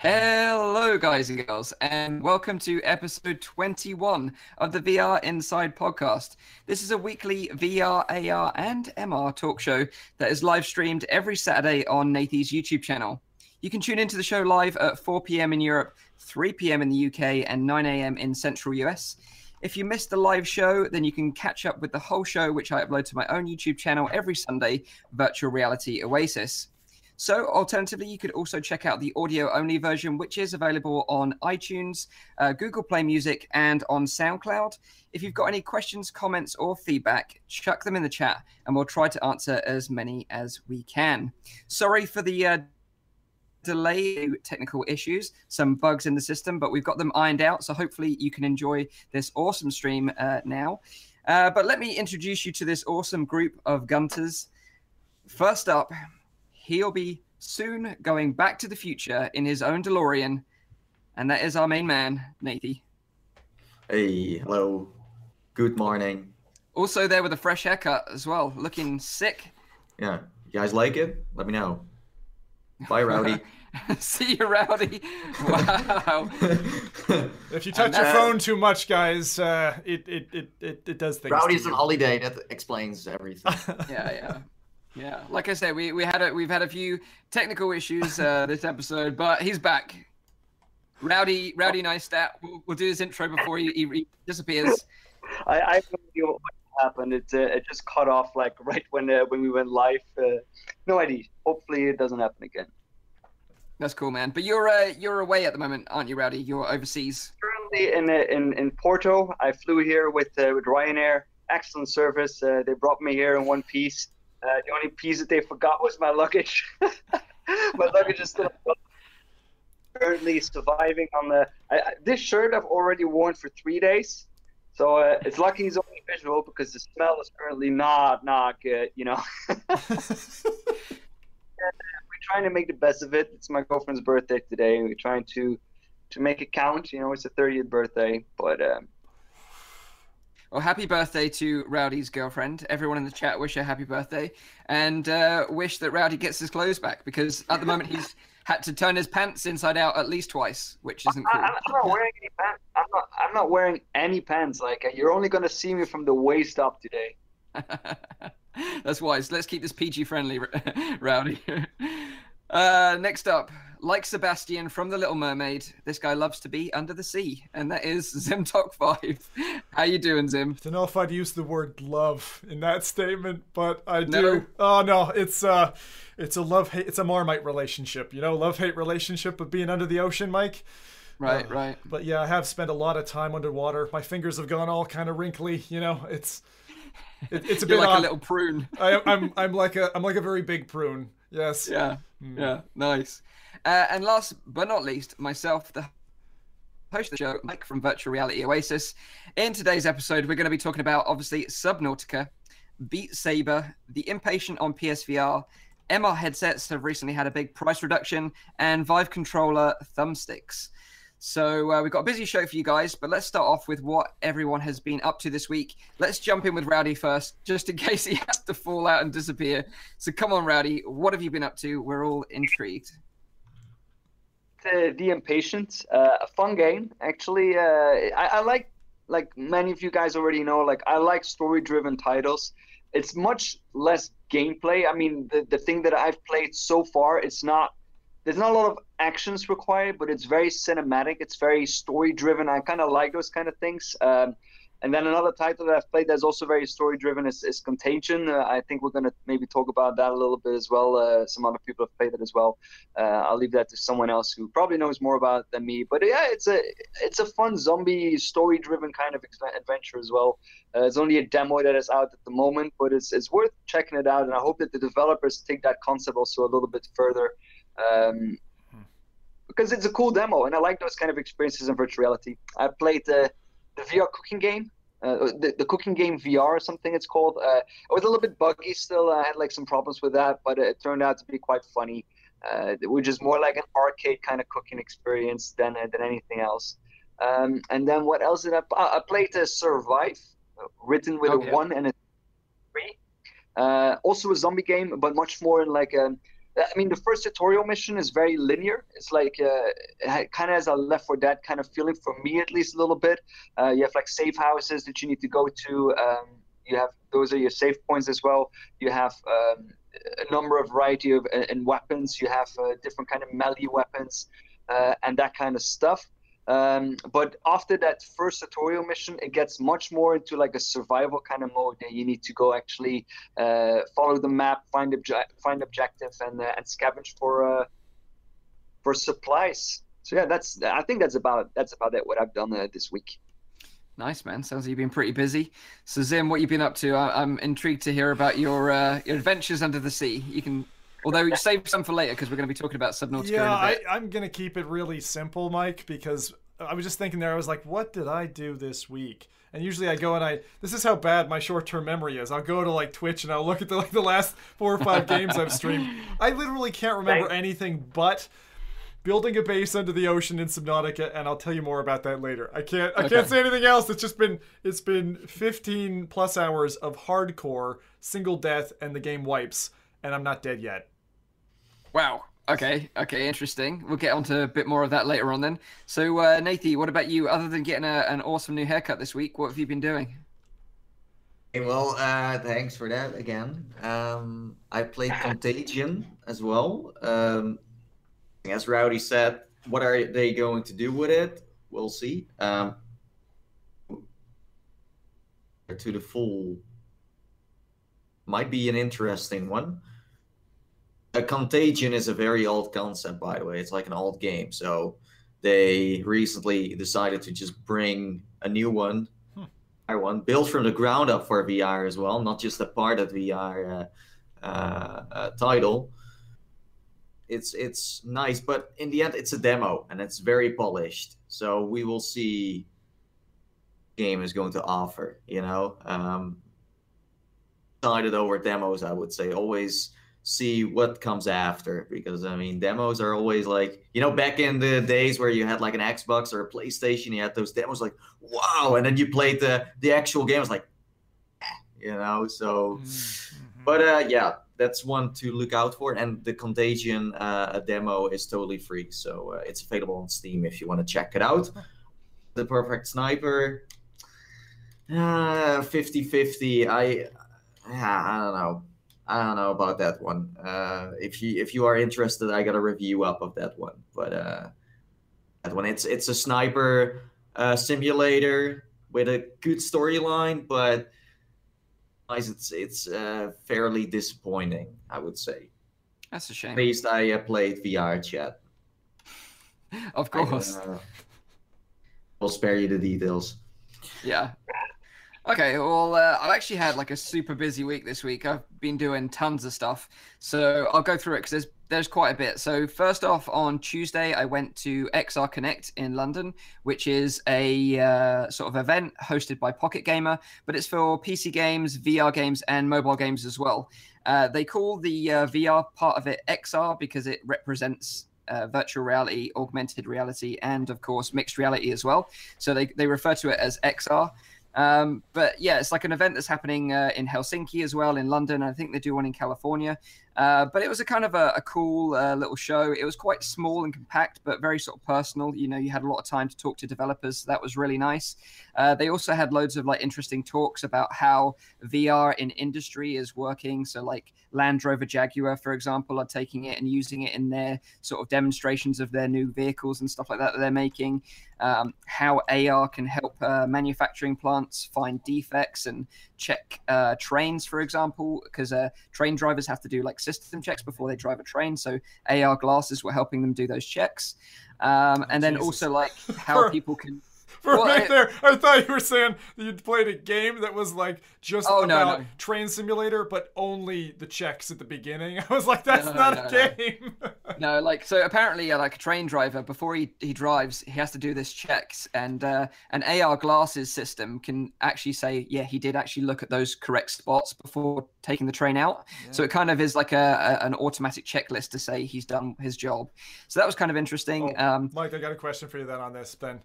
Hello, guys and girls, and welcome to episode 21 of the VR Inside podcast. This is a weekly VR, AR, and MR talk show that is live streamed every Saturday on Nathie's YouTube channel. You can tune into the show live at 4 p.m. in Europe, 3 p.m. in the UK, and 9 a.m. in Central US. If you missed the live show, then you can catch up with the whole show, which I upload to my own YouTube channel every Sunday, Virtual Reality Oasis. So, alternatively, you could also check out the audio only version, which is available on iTunes, uh, Google Play Music, and on SoundCloud. If you've got any questions, comments, or feedback, chuck them in the chat and we'll try to answer as many as we can. Sorry for the uh, delay technical issues, some bugs in the system, but we've got them ironed out. So, hopefully, you can enjoy this awesome stream uh, now. Uh, but let me introduce you to this awesome group of Gunters. First up, he'll be soon going back to the future in his own DeLorean, and that is our main man, Nathie. Hey, hello. Good morning. Also there with a fresh haircut as well, looking sick. Yeah, you guys like it? Let me know. Bye, Rowdy. See you, Rowdy. Wow. If you touch And, your phone too much, guys, uh, it, it, it, it, it does things. Rowdy's to on holiday. That explains everything. yeah, yeah. Yeah, like I said, we, we had a we've had a few technical issues uh, this episode, but he's back. Rowdy, Rowdy Neistat. We'll, we'll do his intro before he, he disappears. I, I have no idea what happened. It, uh, it just cut off like right when uh, when we went live. Uh, no idea. Hopefully it doesn't happen again. That's cool, man. But you're uh, you're away at the moment, aren't you, Rowdy? You're overseas. Currently in uh, in in Porto. I flew here with uh, with Ryanair. Excellent service. Uh, they brought me here in one piece. Uh, the only piece that they forgot was my luggage. my luggage is still currently surviving on the. I, I, this shirt I've already worn for three days. So uh, it's lucky it's only visual because the smell is currently not not good. You know. we're trying to make the best of it. It's my girlfriend's birthday today. We're trying to to make it count. You know, it's a 30th birthday, but um, Well, happy birthday to Rowdy's girlfriend. Everyone in the chat wish her happy birthday and uh, wish that Rowdy gets his clothes back because at the moment he's had to turn his pants inside out at least twice, which isn't I, cool. I'm I'm not wearing any pants. I'm not. I'm not wearing any pants. Like uh, you're only gonna see me from the waist up today. That's wise. Let's keep this PG friendly, Rowdy. Uh, next up, like Sebastian from The Little Mermaid, this guy loves to be under the sea, and that is Zim Talk Five. How you doing, Zim? I don't know if I'd use the word love in that statement, but I do. No? Oh no, it's uh, it's a love hate. It's a Marmite relationship. You know, love hate relationship of being under the ocean, Mike. Right, Uh, right. But yeah, I have spent a lot of time underwater. My fingers have gone all kind of wrinkly. You know, it's it, it's a bit like odd. a little prune. I, I'm I'm like a I'm like a very big prune. Yes. Yeah, yeah, nice. Uh, and last but not least, myself, the host of the show, Mike from Virtual Reality Oasis. In today's episode, we're going to be talking about obviously Subnautica, Beat Saber, The Inpatient on PSVR, MR headsets have recently had a big price reduction, and Vive controller thumbsticks. So uh, we've got a busy show for you guys, but let's start off with what everyone has been up to this week. Let's jump in with Rowdy first, just in case he has to fall out and disappear. So come on, Rowdy, what have you been up to? We're all intrigued. The, the inpatient, uh, a fun game actually. Uh, I, I like like many of you guys already know. Like I like story-driven titles. It's much less gameplay. I mean, the the thing that I've played so far, it's not. There's not a lot of actions required, but it's very cinematic. It's very story-driven. I kind of like those kind of things. Um, and then another title that I've played that's also very story driven is, is Contagion. Uh, I think we're going to maybe talk about that a little bit as well. Uh, some other people have played it as well. Uh, I'll leave that to someone else who probably knows more about it than me. But yeah, it's a it's a fun zombie story driven kind of adventure as well. Uh, it's only a demo that is out at the moment, but it's, it's worth checking it out. And I hope that the developers take that concept also a little bit further. Um, because it's a cool demo, and I like those kind of experiences in virtual reality. I played the the VR cooking game, uh, the, the cooking game VR or something it's called. Uh, it was a little bit buggy still. I had like some problems with that, but it turned out to be quite funny, uh, which is more like an arcade kind of cooking experience than uh, than anything else. Um, and then what else did I? I I played uh, Survive, uh, written with Okay. a one and a three. Uh, also a zombie game, but much more in like a, I mean, the first tutorial mission is very linear. It's like uh, it kind of has a Left 4 Dead kind of feeling for me, at least a little bit. Uh, you have like safe houses that you need to go to. Um, you have those are your safe points as well. You have um, a number of variety of and weapons. You have uh, different kind of melee weapons uh, and that kind of stuff. Um, but after that first tutorial mission, it gets much more into like a survival kind of mode that you need to go actually uh, follow the map, find obje- find objectives, and uh, and scavenge for uh, for supplies. So yeah, that's I think that's about that's about it. What I've done uh, this week. Nice man. Sounds like you've been pretty busy. So Zim, what you been up to? I- am intrigued to hear about your uh, your adventures under the sea. You can Although save some for later because we're going to be talking about Subnautica. Yeah, I, I'm going to keep it really simple, Mike, because I was just thinking there. I was like, what did I do this week? And usually I go and I. This is how bad my short-term memory is. I'll go to like Twitch and I'll look at the like the last four or five games I've streamed. I literally can't remember anything but building a base under the ocean in Subnautica, and I'll tell you more about that later. I can't. I okay. can't say anything else. It's just been. It's been 15 plus hours of hardcore single death, and the game wipes, and I'm not dead yet. Wow. Okay. Okay. Interesting. We'll get onto a bit more of that later on then. So, uh, Nathie, what about you? Other than getting a, an awesome new haircut this week, what have you been doing? Hey, well, uh, thanks for that again. Um, I played Contagion as well. Um, as Rowdy said, what are they going to do with it? We'll see. Um, to the full might be an interesting one a contagion is a very old concept, by the way. It's like an old game. So they recently decided to just bring a new one, hmm. one built from the ground up for VR as well, not just a part of VR uh, uh, uh, title. It's it's nice, but in the end, it's a demo and it's very polished. So we will see. Game is going to offer, you know. Um, decided over demos, I would say. Always see what comes after because I mean demos are always like you know back in the days where you had like an Xbox or a PlayStation you had those demos like wow and then you played the the actual game it's like eh, you know so mm-hmm. but uh yeah that's one to look out for and the Contagion uh, demo is totally free so uh, it's available on Steam if you want to check it out the perfect sniper uh 50 50 I yeah, I don't know I don't know about that one. Uh, if you if you are interested, I got a review up of that one. But uh, that one, it's it's a sniper uh, simulator with a good storyline, but it's it's uh, fairly disappointing, I would say. That's a shame. At least I uh, played VR chat. of course. I, uh, will spare you the details. Yeah, Okay, well, uh, I've actually had like a super busy week this week. I've been doing tons of stuff, so I'll go through it because there's there's quite a bit. So first off, on Tuesday, I went to XR Connect in London, which is a uh, sort of event hosted by Pocket Gamer, but it's for PC games, VR games, and mobile games as well. Uh, they call the uh, VR part of it XR because it represents uh, virtual reality, augmented reality, and of course mixed reality as well. So they, they refer to it as XR. Um, but yeah, it's like an event that's happening uh, in Helsinki as well, in London. I think they do one in California. Uh, but it was a kind of a, a cool uh, little show. It was quite small and compact, but very sort of personal. You know, you had a lot of time to talk to developers. So that was really nice. Uh, they also had loads of like interesting talks about how VR in industry is working. So like Land Rover Jaguar, for example, are taking it and using it in their sort of demonstrations of their new vehicles and stuff like that that they're making. Um, how AR can help uh, manufacturing plants find defects and check uh, trains, for example, because train drivers have to do like system checks before they drive a train. So AR glasses were helping them do those checks. Um, and then Jesus. also like how people can For well, a minute I, there, I thought you were saying that you'd played a game that was like just oh, about no, no. train simulator, but only the checks at the beginning. I was like, that's no, not a game. no, like so apparently, uh, like a train driver, before he, he drives, he has to do this checks, and uh, an AR glasses system can actually say, yeah, he did actually look at those correct spots before taking the train out. Yeah. So it kind of is like a, a, an automatic checklist to say he's done his job. So that was kind of interesting. Oh, um, Mike, I got a question for you then on this. Then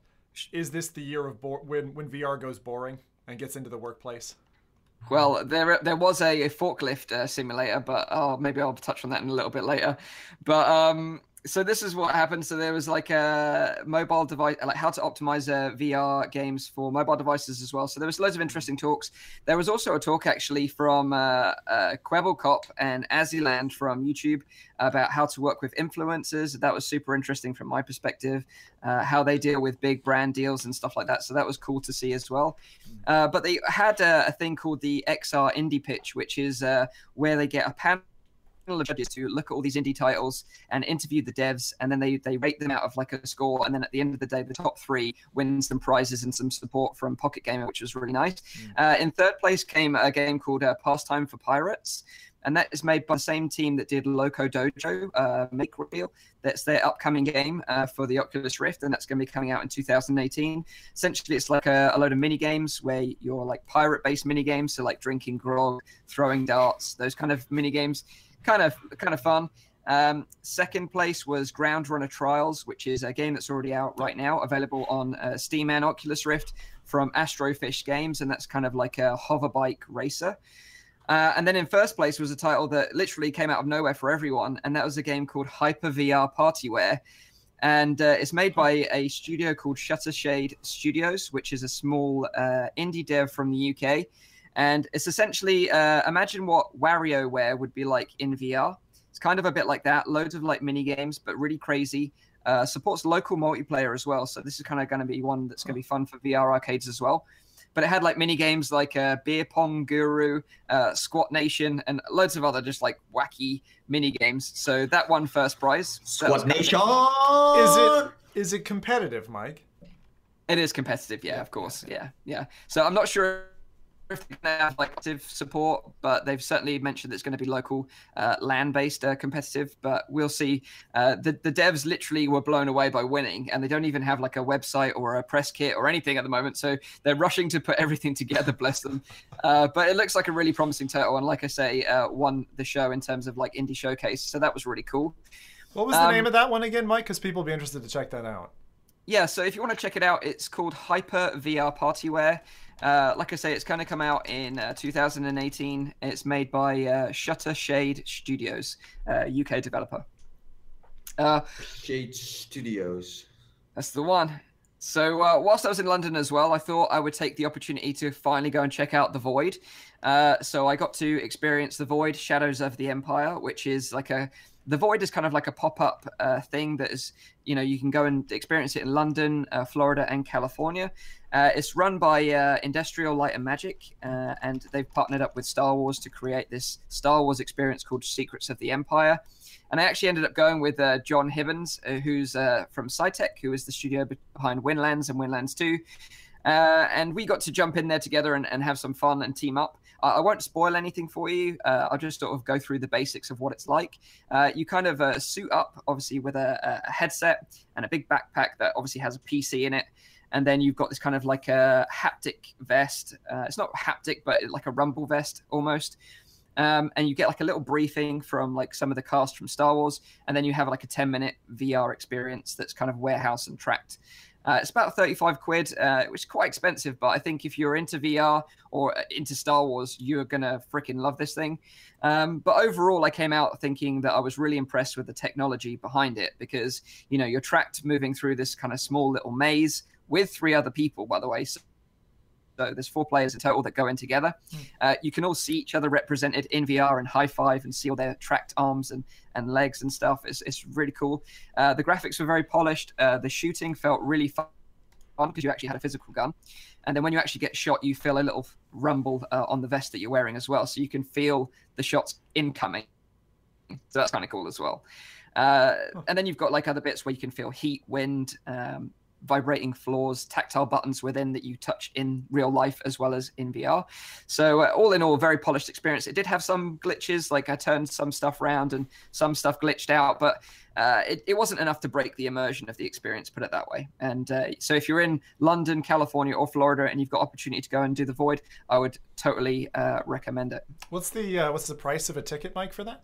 is this the year of bo- when when VR goes boring and gets into the workplace? Well, there there was a, a forklift uh, simulator, but oh, maybe I'll touch on that in a little bit later. But um, so this is what happened. So there was like a mobile device, like how to optimize uh, VR games for mobile devices as well. So there was loads of interesting talks. There was also a talk actually from uh, uh, and Aziland from YouTube about how to work with influencers. That was super interesting from my perspective, uh, how they deal with big brand deals and stuff like that. So that was cool to see as well. Uh, but they had a, a, thing called the XR Indie Pitch, which is uh, where they get a panel of judges to look at all these indie titles and interview the devs, and then they they rate them out of like a score, and then at the end of the day, the top three wins some prizes and some support from Pocket Gamer, which was really nice. Mm. Uh, in third place came a game called uh, Pastime for Pirates. And that is made by the same team that did Loco Dojo uh, Make Real. That's their upcoming game uh, for the Oculus Rift, and that's going to be coming out in 2018. Essentially, it's like a, a load of mini games where you're like pirate-based mini games, so like drinking grog, throwing darts, those kind of mini games kind of kind of fun. Um, second place was Ground Runner Trials, which is a game that's already out right now, available on uh, Steam and Oculus Rift from Astrofish Games, and that's kind of like a hover bike racer. Uh, and then in first place was a title that literally came out of nowhere for everyone, and that was a game called Hyper VR Partyware. And uh, it's made by a studio called Shuttershade Studios, which is a small uh, indie dev from the UK and it's essentially uh, imagine what WarioWare would be like in VR. It's kind of a bit like that. Loads of like mini games, but really crazy. Uh, supports local multiplayer as well, so this is kind of going to be one that's going to be fun for VR arcades as well. But it had like mini games like uh, Beer Pong Guru, uh, Squat Nation, and loads of other just like wacky mini games. So that won first prize. Squat Nation. Is it is it competitive, Mike? It is competitive, yeah, of course, yeah, yeah. So I'm not sure if they have like active support, but they've certainly mentioned that it's going to be local, uh, land-based uh, competitive. But we'll see. Uh, the the devs literally were blown away by winning, and they don't even have like a website or a press kit or anything at the moment. So they're rushing to put everything together. bless them. Uh, but it looks like a really promising title, and like I say, uh, won the show in terms of like indie showcase. So that was really cool. What was the um, name of that one again, Mike? Because people will be interested to check that out. Yeah, so if you want to check it out, it's called Hyper VR Partyware. Uh, like I say, it's kind of come out in uh, 2018. It's made by uh, Shuttershade Studios, UK uh, developer. Uh, Shade Studios. That's the one. So uh, whilst I was in London as well, I thought I would take the opportunity to finally go and check out The Void. so I got to experience The Void: Shadows of the Empire, which is like a the void is kind of like a pop-up uh, thing that is you know you can go and experience it in london uh, florida and california uh, it's run by uh, industrial light and magic uh, and they've partnered up with star wars to create this star wars experience called secrets of the empire and i actually ended up going with uh, john hibbins who's from Psytec, who is the studio behind windlands and windlands 2 and we got to jump in there together and, and have some fun and team up I won't spoil anything for you. Uh, I'll just sort of go through the basics of what it's like. Uh, you kind of uh, suit up, obviously, with a, a, headset and a big backpack that obviously has a PC in it. And then you've got this kind of like a haptic vest. Uh, it's not haptic, but like a rumble vest almost. Um, and you get like a little briefing from like some of the cast from Star Wars, and then you have like a 10 minute VR experience that's kind of warehouse and tracked. Uh, it's about 35 quid, uh, which is quite expensive, but I think if you're into VR or into Star Wars, you're going to freaking love this thing. Um, but overall, I came out thinking that I was really impressed with the technology behind it because, you know, you're tracked moving through this kind of small little maze with three other people, by the way. So so there's four players in total that go in together. Mm. Uh, you can all see each other represented in VR and high five and see all their tracked arms and, and legs and stuff. It's, it's really cool. Uh, the graphics were very polished. Uh, the shooting felt really fun because you actually had a physical gun. And then when you actually get shot, you feel a little rumble uh, on the vest that you're wearing as well. So you can feel the shots incoming. So that's kind of cool as well. Uh, and then you've got like other bits where you can feel heat, wind, um, vibrating floors, tactile buttons within that you touch in real life as well as in VR. So uh, all in all, very polished experience. It did have some glitches, like I turned some stuff around and some stuff glitched out, but uh, it, it, wasn't enough to break the immersion of the experience, put it that way. And uh, so if you're in London, California, or Florida, and you've got opportunity to go and do the Void, I would totally uh, recommend it. What's the uh, what's the price of a ticket, Mike, for that?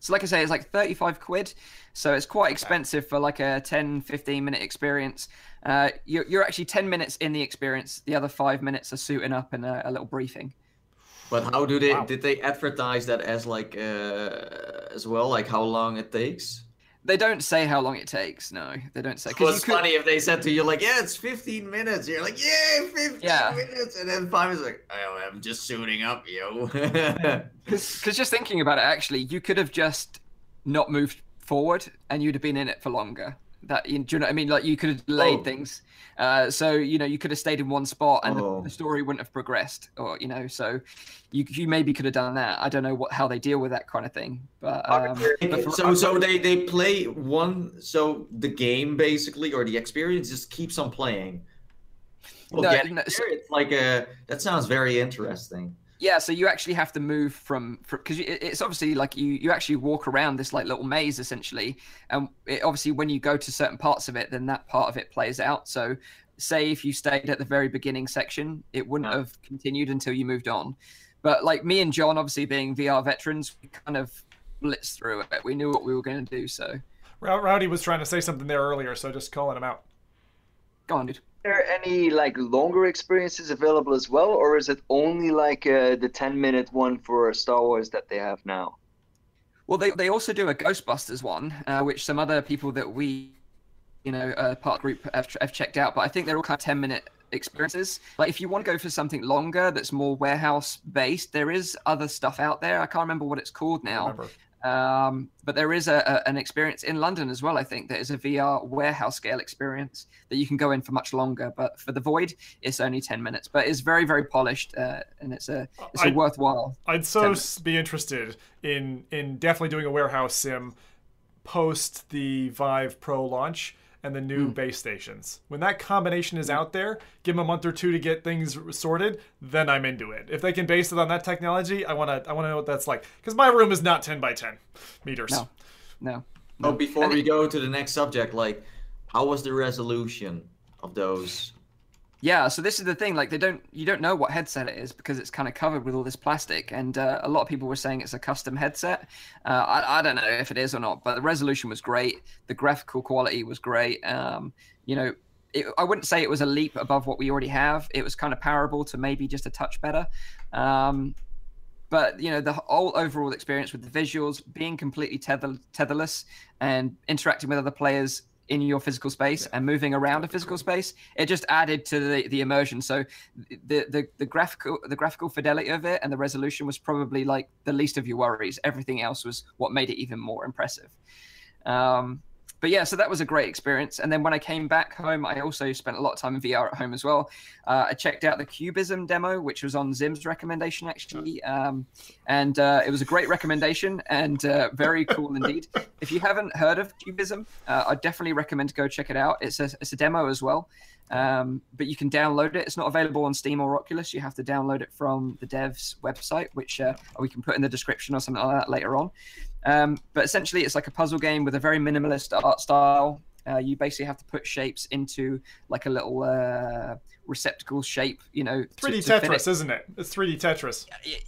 So like I say, it's like 35 quid. So it's quite expensive for like a 10, 15 minute experience. Uh, you're, you're actually 10 minutes in the experience. The other five minutes are suiting up and a, a little briefing. But how do they Wow. did they advertise that as like uh, as well? Like how long it takes? They don't say how long it takes. No, they don't say. It was could, funny if they said to you like, "Yeah, it's 15 minutes." You're like, "Yeah, 15 Yeah. minutes," and then five is like, "Oh, I'm just suiting up, yo." Because just thinking about it, actually, you could have just not moved forward, and you'd have been in it for longer. That you, do you know what I mean? Like you could have delayed Oh. things. Uh, so you know you could have stayed in one spot, and Oh. the, the story wouldn't have progressed. Or you know, so you you maybe could have done that. I don't know what how they deal with that kind of thing, but um, but for- so so they they play one so the game basically or the experience just keeps on playing. Well, No, no, so- it's like a that sounds very interesting. Yeah, so you actually have to move from because it's obviously like you you actually walk around this like little maze essentially, and it, obviously when you go to certain parts of it, then that part of it plays out. So, say if you stayed at the very beginning section, it wouldn't Yeah. have continued until you moved on. But like me and John, obviously being VR veterans, we kind of blitzed through it. We knew what we were going to do. So, Row- Rowdy was trying to say something there earlier, so just calling him out. go on, dude. There any like longer experiences available as well, or is it only like uh, the 10 minute one for Star Wars that they have now? Well, they, they also do a Ghostbusters one, uh, which some other people that we, you know, uh, part group have, have checked out. But I think they're all kind of 10 minute experiences. Like if you want to go for something longer that's more warehouse based, there is other stuff out there. I can't remember what it's called now. Um, but there is a, a, an experience in London as well. I think that is a VR warehouse scale experience that you can go in for much longer. But for the Void, it's only 10 minutes. But it's very, very polished uh, and it's a it's a I- worthwhile. I'd so be interested in in definitely doing a warehouse sim post the Vive Pro launch and the Hmm. new base stations. When that combination is out there, give them a month or two to get things sorted, then I'm into it. If they can base it on that technology, I want to I want to know what that's like cuz my room is not 10 by 10 meters. No. No. Oh, before And we go to the next subject, like, how was the resolution of those? Yeah, so this is the thing. Like, they don't, you don't know what headset it is because it's kind of covered with all this plastic, and uh, a lot of people were saying it's a custom headset. Uh, I, I don't know if it is or not, but the resolution was great. The graphical quality was great. Um, you know, it, I wouldn't say it was a leap above what we already have. It was kind of parable to maybe just a touch better. Um, but you know, the whole overall experience with the visuals being completely tether, tetherless and interacting with other players in your physical space and moving around a physical space it just added to the, the immersion. So the, the the graphical the graphical fidelity of it and the resolution was probably like the least of your worries. Everything else was what made it even more impressive. Um but yeah so that was a great experience. And then when i came back home i also spent a lot of time in vr at home as well. Uh, i checked out the cubism demo which was on zim's recommendation actually. Um, and uh, it was a great recommendation and uh, very cool indeed. If you haven't heard of cubism uh, i definitely recommend to go check it out. It's a, it's a demo as well um, but you can download it. It's not available on steam or oculus. You have to download it from the devs website which uh, we can put in the description or something like that later on. Um, but essentially it's like a puzzle game with a very minimalist art style. Uh, you basically have to put shapes into like a little uh, receptacle shape you know 3D to it Tetris, isn't it? It's 3D Tetris. yeah,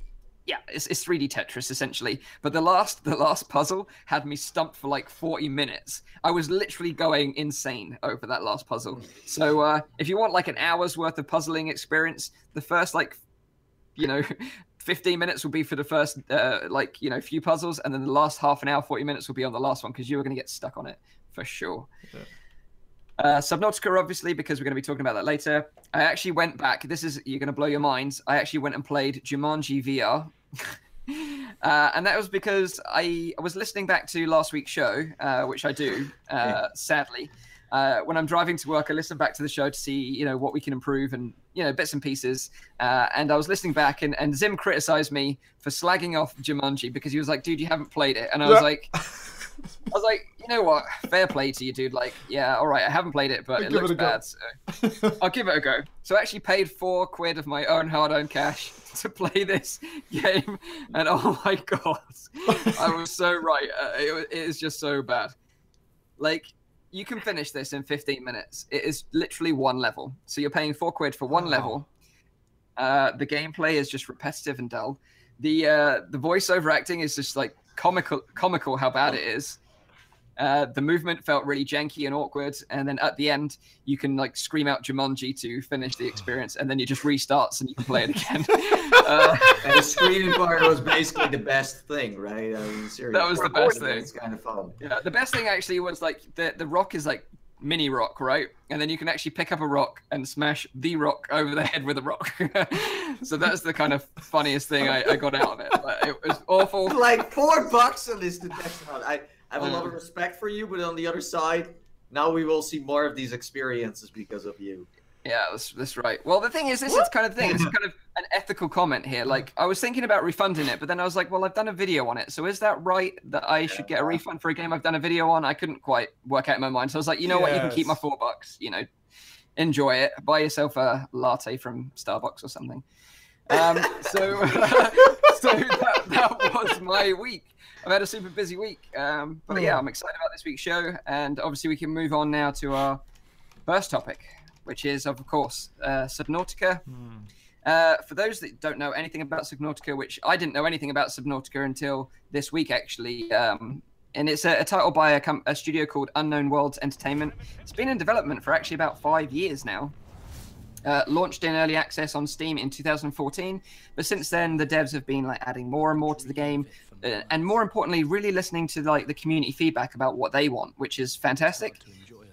it's, it's 3D Tetris essentially. But the last the last puzzle had me stumped for like 40 minutes. I was literally going insane over that last puzzle. So uh, if you want like an hour's worth of puzzling experience, the first like you know 15 minutes will be for the first uh, like you know few puzzles, and then the last half an hour, 40 minutes will be on the last one because you are going to get stuck on it for sure. Yeah. Uh, Subnautica, obviously, because we're going to be talking about that later. I actually went back. This is you're going to blow your minds. I actually went and played Jumanji VR, uh, and that was because I, I was listening back to last week's show, uh, which I do, uh, sadly. Uh, when I'm driving to work, I listen back to the show to see, you know, what we can improve and, you know, bits and pieces. Uh, and I was listening back, and, and Zim criticized me for slagging off Jumanji because he was like, "Dude, you haven't played it," and I was Yeah. like, I was like, you know what? Fair play to you, dude. Like, yeah, all right, I haven't played it, but Give it looks it bad. So I'll give it a go. So I actually paid four quid of my own hard-earned cash to play this game, and oh my god, I was so right. Uh, it, it is just so bad. Like, you can finish this in 15 minutes. It is literally one level. So you're paying four quid for one Wow. level. Uh, the gameplay is just repetitive and dull. The uh, the voiceover acting is just like comical, comical how bad it is. Uh, the movement felt really janky and awkward, and then at the end, you can like scream out Jumanji to finish the experience, and then it just restarts and you can play it again. uh, and the screaming part was basically the best thing, right? I mean, seriously, That was the best thing. It's kind of fun. yeah, the best thing actually was like the the rock is like mini rock, right? And then you can actually pick up a rock and smash the rock over the head with a rock. so that's the kind of funniest thing I, I got out of it. Like, it was awful. Like four bucks on this detection hunt. I, I have a lot of respect for you, but on the other side, now we will see more of these experiences because of you. Yeah, that's, that's right. Well, the thing is, this is kind of thing. It's kind of an ethical comment here. Like, I was thinking about refunding it, but then I was like, well, I've done a video on it, so is that right that I should get a refund for a game I've done a video on? I couldn't quite work out in my mind, so I was like, you know what, you can keep my four bucks. You know, enjoy it. Buy yourself a latte from Starbucks or something. Um, so, so that, that was my week. I've had a super busy week, um, but yeah, I'm excited about this week's show, and obviously we can move on now to our first topic, which is, of course, uh, Subnautica. Uh, for those that don't know anything about Subnautica, which I didn't know anything about Subnautica until this week, actually, um, and it's a, a title by a, com- a studio called Unknown Worlds Entertainment. It's been in development for actually about five years now. Uh, launched in early access on Steam in 2014, but since then the devs have been like adding more and more to the game, and more importantly, really listening to like the community feedback about what they want, which is fantastic.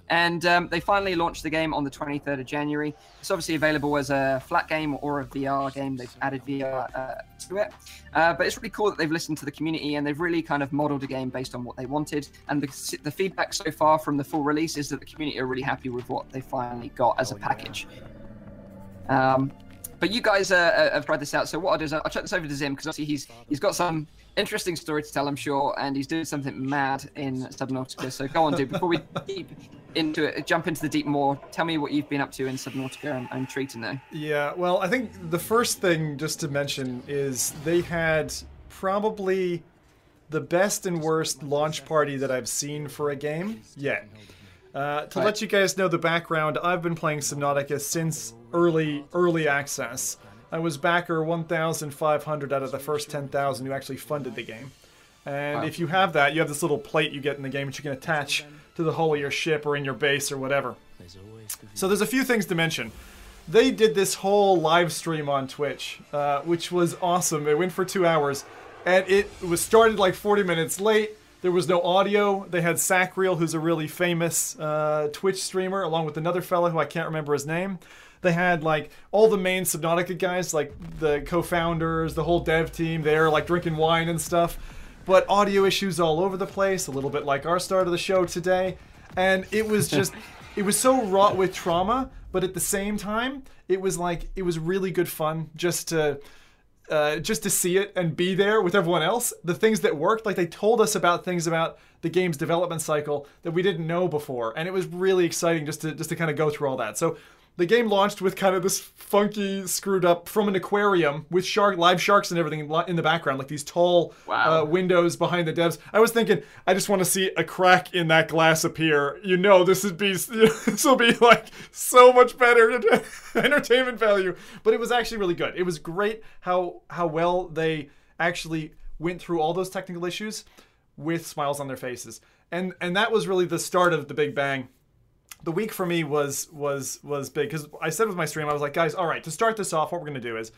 And um, they finally launched the game on the 23rd of January. It's obviously available as a flat game or a VR game. They've added VR uh, to it. Uh, but it's really cool that they've listened to the community and they've really kind of modeled a game based on what they wanted. And the, the feedback so far from the full release is that the community are really happy with what they finally got as a package. Um, but you guys uh, uh, have tried this out, so what I'll do is I'll check this over to Zim because obviously he's he's got some interesting story to tell, I'm sure, and he's doing something mad in Subnautica. So go on, dude. Before we deep into it, jump into the deep more. Tell me what you've been up to in Subnautica. I'm, I'm intrigued to know. Yeah, well, I think the first thing just to mention is they had probably the best and worst launch party that I've seen for a game yet. Uh, to Right. let you guys know the background, I've been playing Subnautica since early early access. I was backer 1,500 out of the first 10,000 who actually funded the game. And Wow. if you have that, you have this little plate you get in the game that you can attach to the hull of your ship or in your base or whatever. So there's a few things to mention. They did this whole live stream on Twitch, uh, which was awesome. It went for two hours, and it was started like 40 minutes late. There was no audio. They had Sacriel, who's a really famous uh, Twitch streamer, along with another fellow who I can't remember his name. They had like all the main Subnautica guys, like the co-founders, the whole dev team there, like drinking wine and stuff. But audio issues all over the place, a little bit like our start of the show today. And it was just it was so wrought with trauma, but at the same time, it was like it was really good fun just to uh, just to see it and be there with everyone else. The things that worked, like they told us about things about the game's development cycle that we didn't know before, and it was really exciting just to just to kind of go through all that. So the game launched with kind of this funky, screwed up from an aquarium with shark, live sharks and everything in the background, like these tall Wow. uh, windows behind the devs. I was thinking, I just want to see a crack in that glass appear. You know, this would be this will be like so much better entertainment value. But it was actually really good. It was great how how well they actually went through all those technical issues with smiles on their faces. And and that was really the start of the Big Bang the week for me was was was big because I said with my stream I was like, guys, all right, to start this off, what we're gonna do is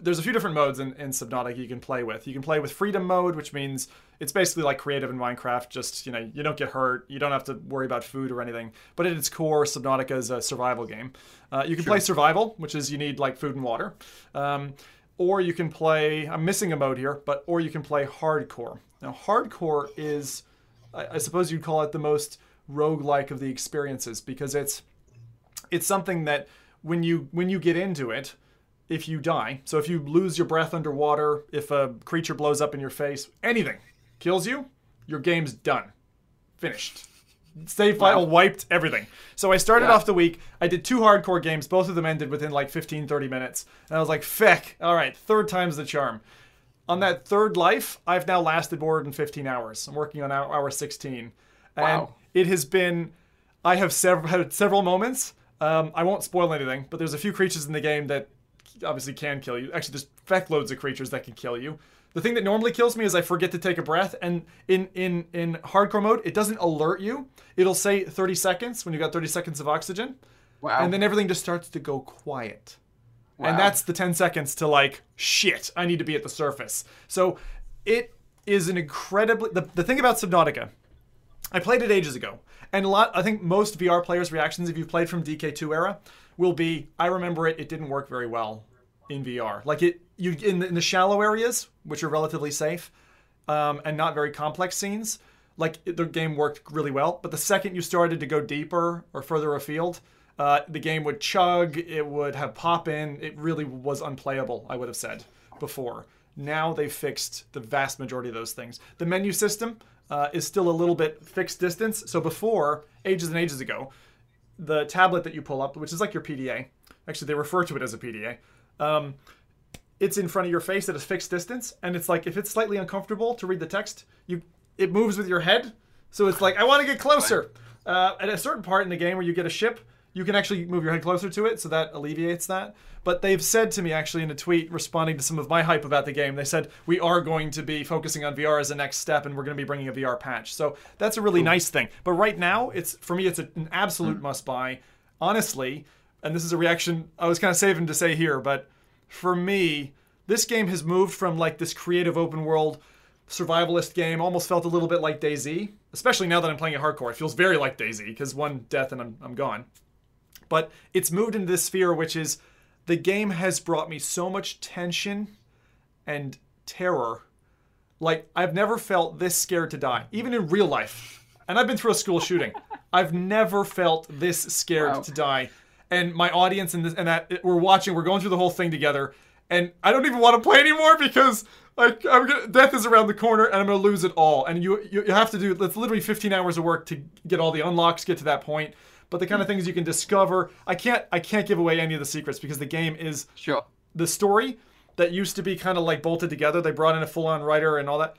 there's a few different modes in, in Subnautica you can play with. You can play with freedom mode, which means it's basically like creative in Minecraft. Just you know, you don't get hurt, you don't have to worry about food or anything. But at its core, Subnautica is a survival game. Uh, you can play survival, which is you need like food and water, um, or you can play. I'm missing a mode here, but or you can play hardcore. Now, hardcore is, I, I suppose you'd call it the most roguelike of the experiences because it's it's something that when you when you get into it if you die so if you lose your breath underwater if a creature blows up in your face anything kills you your game's done. Finished. Save file wiped everything. So i started Yeah. off the week i did two hardcore games both of them ended within like 15 30 minutes. And i was like feck all right third time's the charm. On that third life i've now lasted more than 15 hours. I'm working on hour, hour 16 and Wow. It has been i have several had several moments um, i won't spoil anything but there's a few creatures in the game that obviously can kill you actually there's feck loads of creatures that can kill you The thing that normally kills me is I forget to take a breath, and in in in hardcore mode, it doesn't alert you. It'll say 30 seconds when you've got 30 seconds of oxygen, Wow. and then everything just starts to go quiet. Wow. And that's the 10 seconds to like, shit, I need to be at the surface. So it is an incredibly. The, the thing about Subnautica, I played it ages ago. And a lot, I think most VR players' reactions, if you've played from DK2 era, will be, I remember it, it didn't work very well in VR. Like it, you in the, in the shallow areas, which are relatively safe, um, and not very complex scenes, like it- the game worked really well. But the second you started to go deeper or further afield, uh, the game would chug, it would have pop in, it really was unplayable. I would have said before. Now they've fixed the vast majority of those things. The menu system uh, is still a little bit fixed distance. So before, ages and ages ago, the tablet that you pull up, which is like your PDA, actually they refer to it as a PDA. Um, it's in front of your face at a fixed distance, and it's like if it's slightly uncomfortable to read the text, you it moves with your head. So it's like I want to get closer. Uh, at a certain part in the game where you get a ship, you can actually move your head closer to it, so that alleviates that. But they've said to me actually in a tweet responding to some of my hype about the game, they said we are going to be focusing on VR as a next step, and we're going to be bringing a VR patch. So that's a really nice thing. But right now, it's for me, it's an absolute hmm. must buy. Honestly, and this is a reaction I was kind of saving to say here, but for me, this game has moved from like this creative open world survivalist game, almost felt a little bit like DayZ, especially now that I'm playing it hardcore. It feels very like DayZ because one death and I'm, I'm gone. But it's moved into this sphere, which is the game has brought me so much tension and terror. Like, I've never felt this scared to die, even in real life. And I've been through a school shooting. I've never felt this scared Wow. to die. And my audience and, this, and that we're watching, we're going through the whole thing together. And I don't even want to play anymore because like I'm gonna, death is around the corner and I'm gonna lose it all. And you, you you have to do it's literally 15 hours of work to get all the unlocks, get to that point. But the kind of things you can discover, I can't I can't give away any of the secrets because the game is Sure. the story that used to be kind of like bolted together. They brought in a full-on writer and all that.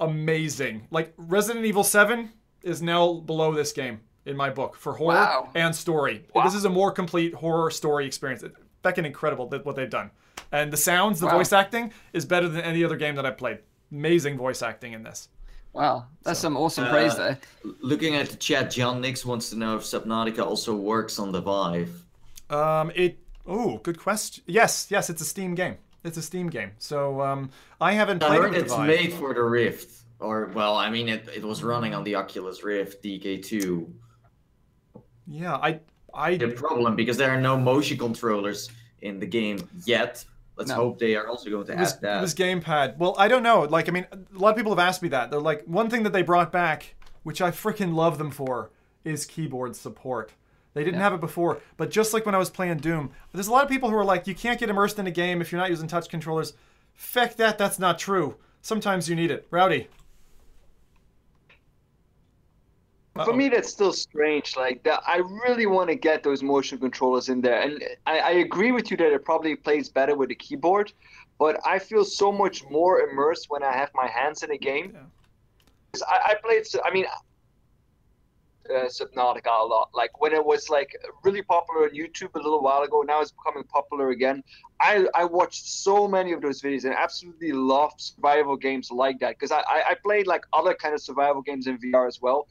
Amazing. Like Resident Evil 7 is now below this game in my book for horror Wow. and story. Wow. This is a more complete horror story experience. Fucking incredible that what they've done. And the sounds, the Wow. voice acting is better than any other game that I've played. Amazing voice acting in this. Wow. That's some awesome praise Uh, there. Looking at the chat, John Nix wants to know if Subnautica also works on the Vive. Um, it. Oh, good question. Yes, yes, it's a Steam game. It's a Steam game. So um, I haven't I played it heard with it's Vive. made for the Rift. Or, well, I mean, it, it was running on the Oculus Rift DK2. Yeah, I, I, The problem, because there are no motion controllers in the game yet. Let's No. hope they are also going to was, add that. it was gamepad. Well, I don't know. Like, I mean, a lot of people have asked me that. They're like, one thing that they brought back, which I freaking love them for, is keyboard support. They didn't have it before, but just like when I was playing Doom, there's a lot of people who are like, you can't get immersed in a game if you're not using touch controllers. Feck that, that's not true. Sometimes you need it. Rowdy. For me, that's still strange. Like that, I really want to get those motion controllers in there, and I, I agree with you that it probably plays better with a keyboard. But I feel so much more immersed when I have my hands in a game. Yeah. I, I played. I mean, uh, Subnautica a lot. Like when it was like really popular on YouTube a little while ago. Now it's becoming popular again. I, I watched so many of those videos and absolutely loved survival games like that because I, I, I played like other kind of survival games in VR as well.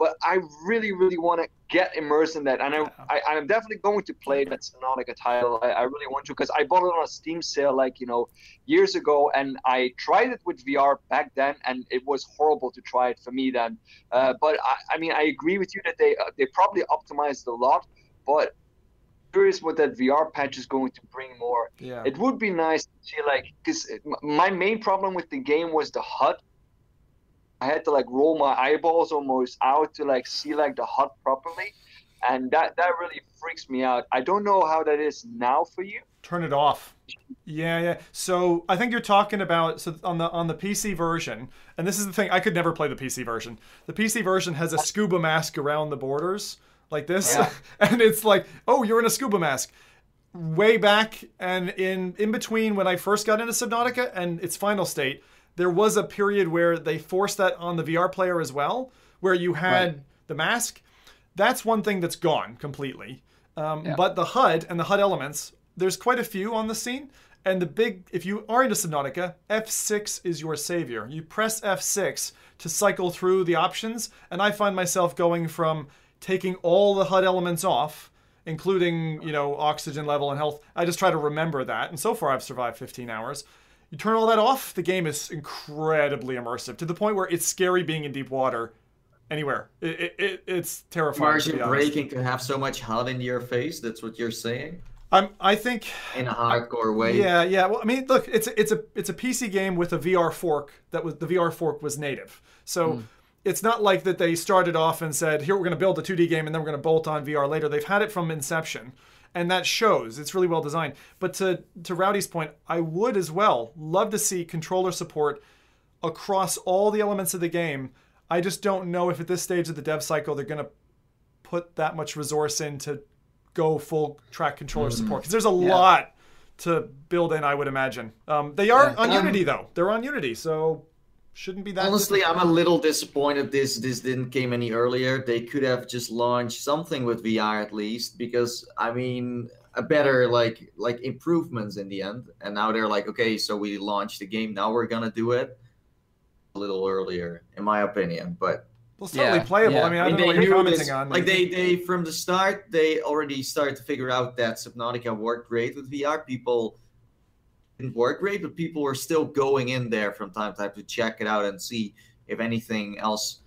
But I really, really want to get immersed in that, and I, I, I'm definitely going to play that Subnautica title. I, I really want to because I bought it on a Steam sale like you know years ago, and I tried it with VR back then, and it was horrible to try it for me then. Uh, but I, I mean, I agree with you that they uh, they probably optimized a lot, but curious what that VR patch is going to bring more. Yeah. It would be nice to see like because my main problem with the game was the HUD. I had to like roll my eyeballs almost out to like see like the HUD properly, and that that really freaks me out. I don't know how that is now for you. Turn it off. Yeah, yeah. So I think you're talking about so on the on the PC version, and this is the thing. I could never play the PC version. The PC version has a scuba mask around the borders like this, Yeah. and it's like, oh, you're in a scuba mask. Way back and in in between when I first got into Subnautica and its final state, there was a period where they forced that on the VR player as well, where you had Right. the mask. That's one thing that's gone completely. Um, Yeah. But the HUD and the HUD elements, there's quite a few on the scene, And the big, if you are into Subnautica, F6 is your savior. You press F6 to cycle through the options, and I find myself going from taking all the HUD elements off, including, you know, oxygen level and health. I just try to remember that, and so far I've survived 15 hours. You turn all that off, the game is incredibly immersive to the point where it's scary being in deep water anywhere. It, it, it it's terrifying. Immersion breaking to have so much HUD in your face. That's what you're saying I'm, I think in a hardcore way. Yeah, yeah. Well, I mean, look, it's a, it's a it's a PC game with a VR fork that was the VR fork was native. So hmm. it's not like that they started off and said, "Here we're going to build a 2D game and then we're going to bolt on VR later." They've had it from inception, and that shows. It's really well designed. But to to Rowdy's point, I would as well love to see controller support across all the elements of the game. I just don't know if at this stage of the dev cycle they're going to put that much resource in to go full track controller support because there's a lot to build in. I would imagine. Um, they are Yeah. on Um, Unity though. They're on Unity, so shouldn't be that. Honestly, I'm a little disappointed this this didn't came any earlier. They could have just launched something with VR at least, because I mean, a better like like improvements in the end. And now they're like, okay, so we launched the game, now we're gonna do it a little earlier, in my opinion. But well, it's totally Yeah, playable. yeah. I mean, I I mean, don't know they what you're knew commenting this, on. like they they from the start they already started to figure out that Subnautica worked great with VR. People didn't work great, but people were still going in there from time to time to check it out and see if anything else.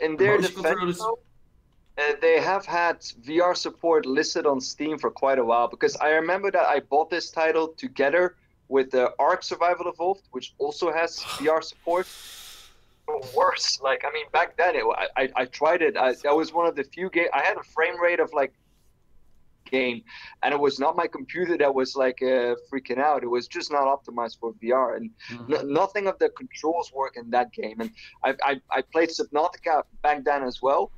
in their defense, uh, they have had VR support listed on Steam for quite a while because I remember that I bought this title together with the Ark Survival Evolved, which also has VR support. Worse, like I mean, back then it, I, I I tried it. I, that was one of the few games. I had a frame rate of like game, and it was not my computer that was like uh, freaking out. It was just not optimized for VR, and no, nothing of the controls work in that game. And I, I, I played Subnautica back then as well,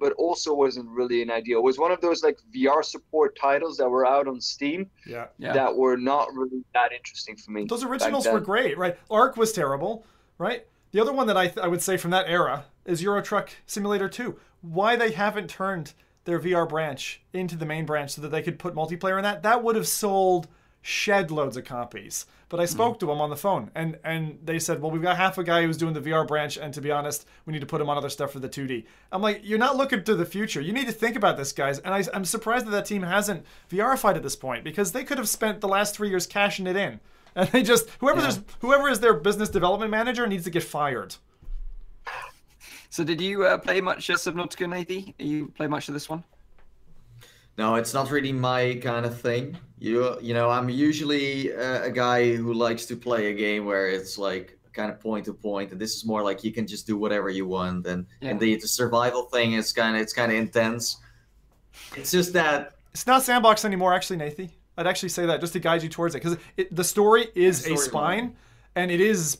but also wasn't really an idea. It was one of those like VR support titles that were out on Steam yeah. Yeah. that were not really that interesting for me. Those originals were great, right? Ark was terrible, right? The other one that I, th- I would say from that era is Euro Truck Simulator 2. Why they haven't turned their VR branch into the main branch so that they could put multiplayer in that, that would have sold shed loads of copies. But I spoke hmm. to them on the phone and, and they said, well, we've got half a guy who's doing the VR branch, and to be honest, we need to put him on other stuff for the 2D. I'm like, you're not looking to the future. You need to think about this, guys. And I, I'm surprised that that team hasn't VRified at this point because they could have spent the last three years cashing it in. And they just whoever Yeah. there's whoever is their business development manager needs to get fired. So did you uh, play much uh, Subnautica, Nathie? You play much of this one? No, it's not really my kind of thing. You you know, I'm usually uh, a guy who likes to play a game where it's like kind of point to point, and this is more like you can just do whatever you want, and Yeah. and the, the survival thing is kind of it's kind of intense. It's just that It's not sandbox anymore, actually, Nathie. I'd actually say that just to guide you towards it because the story is The a story spine, and it is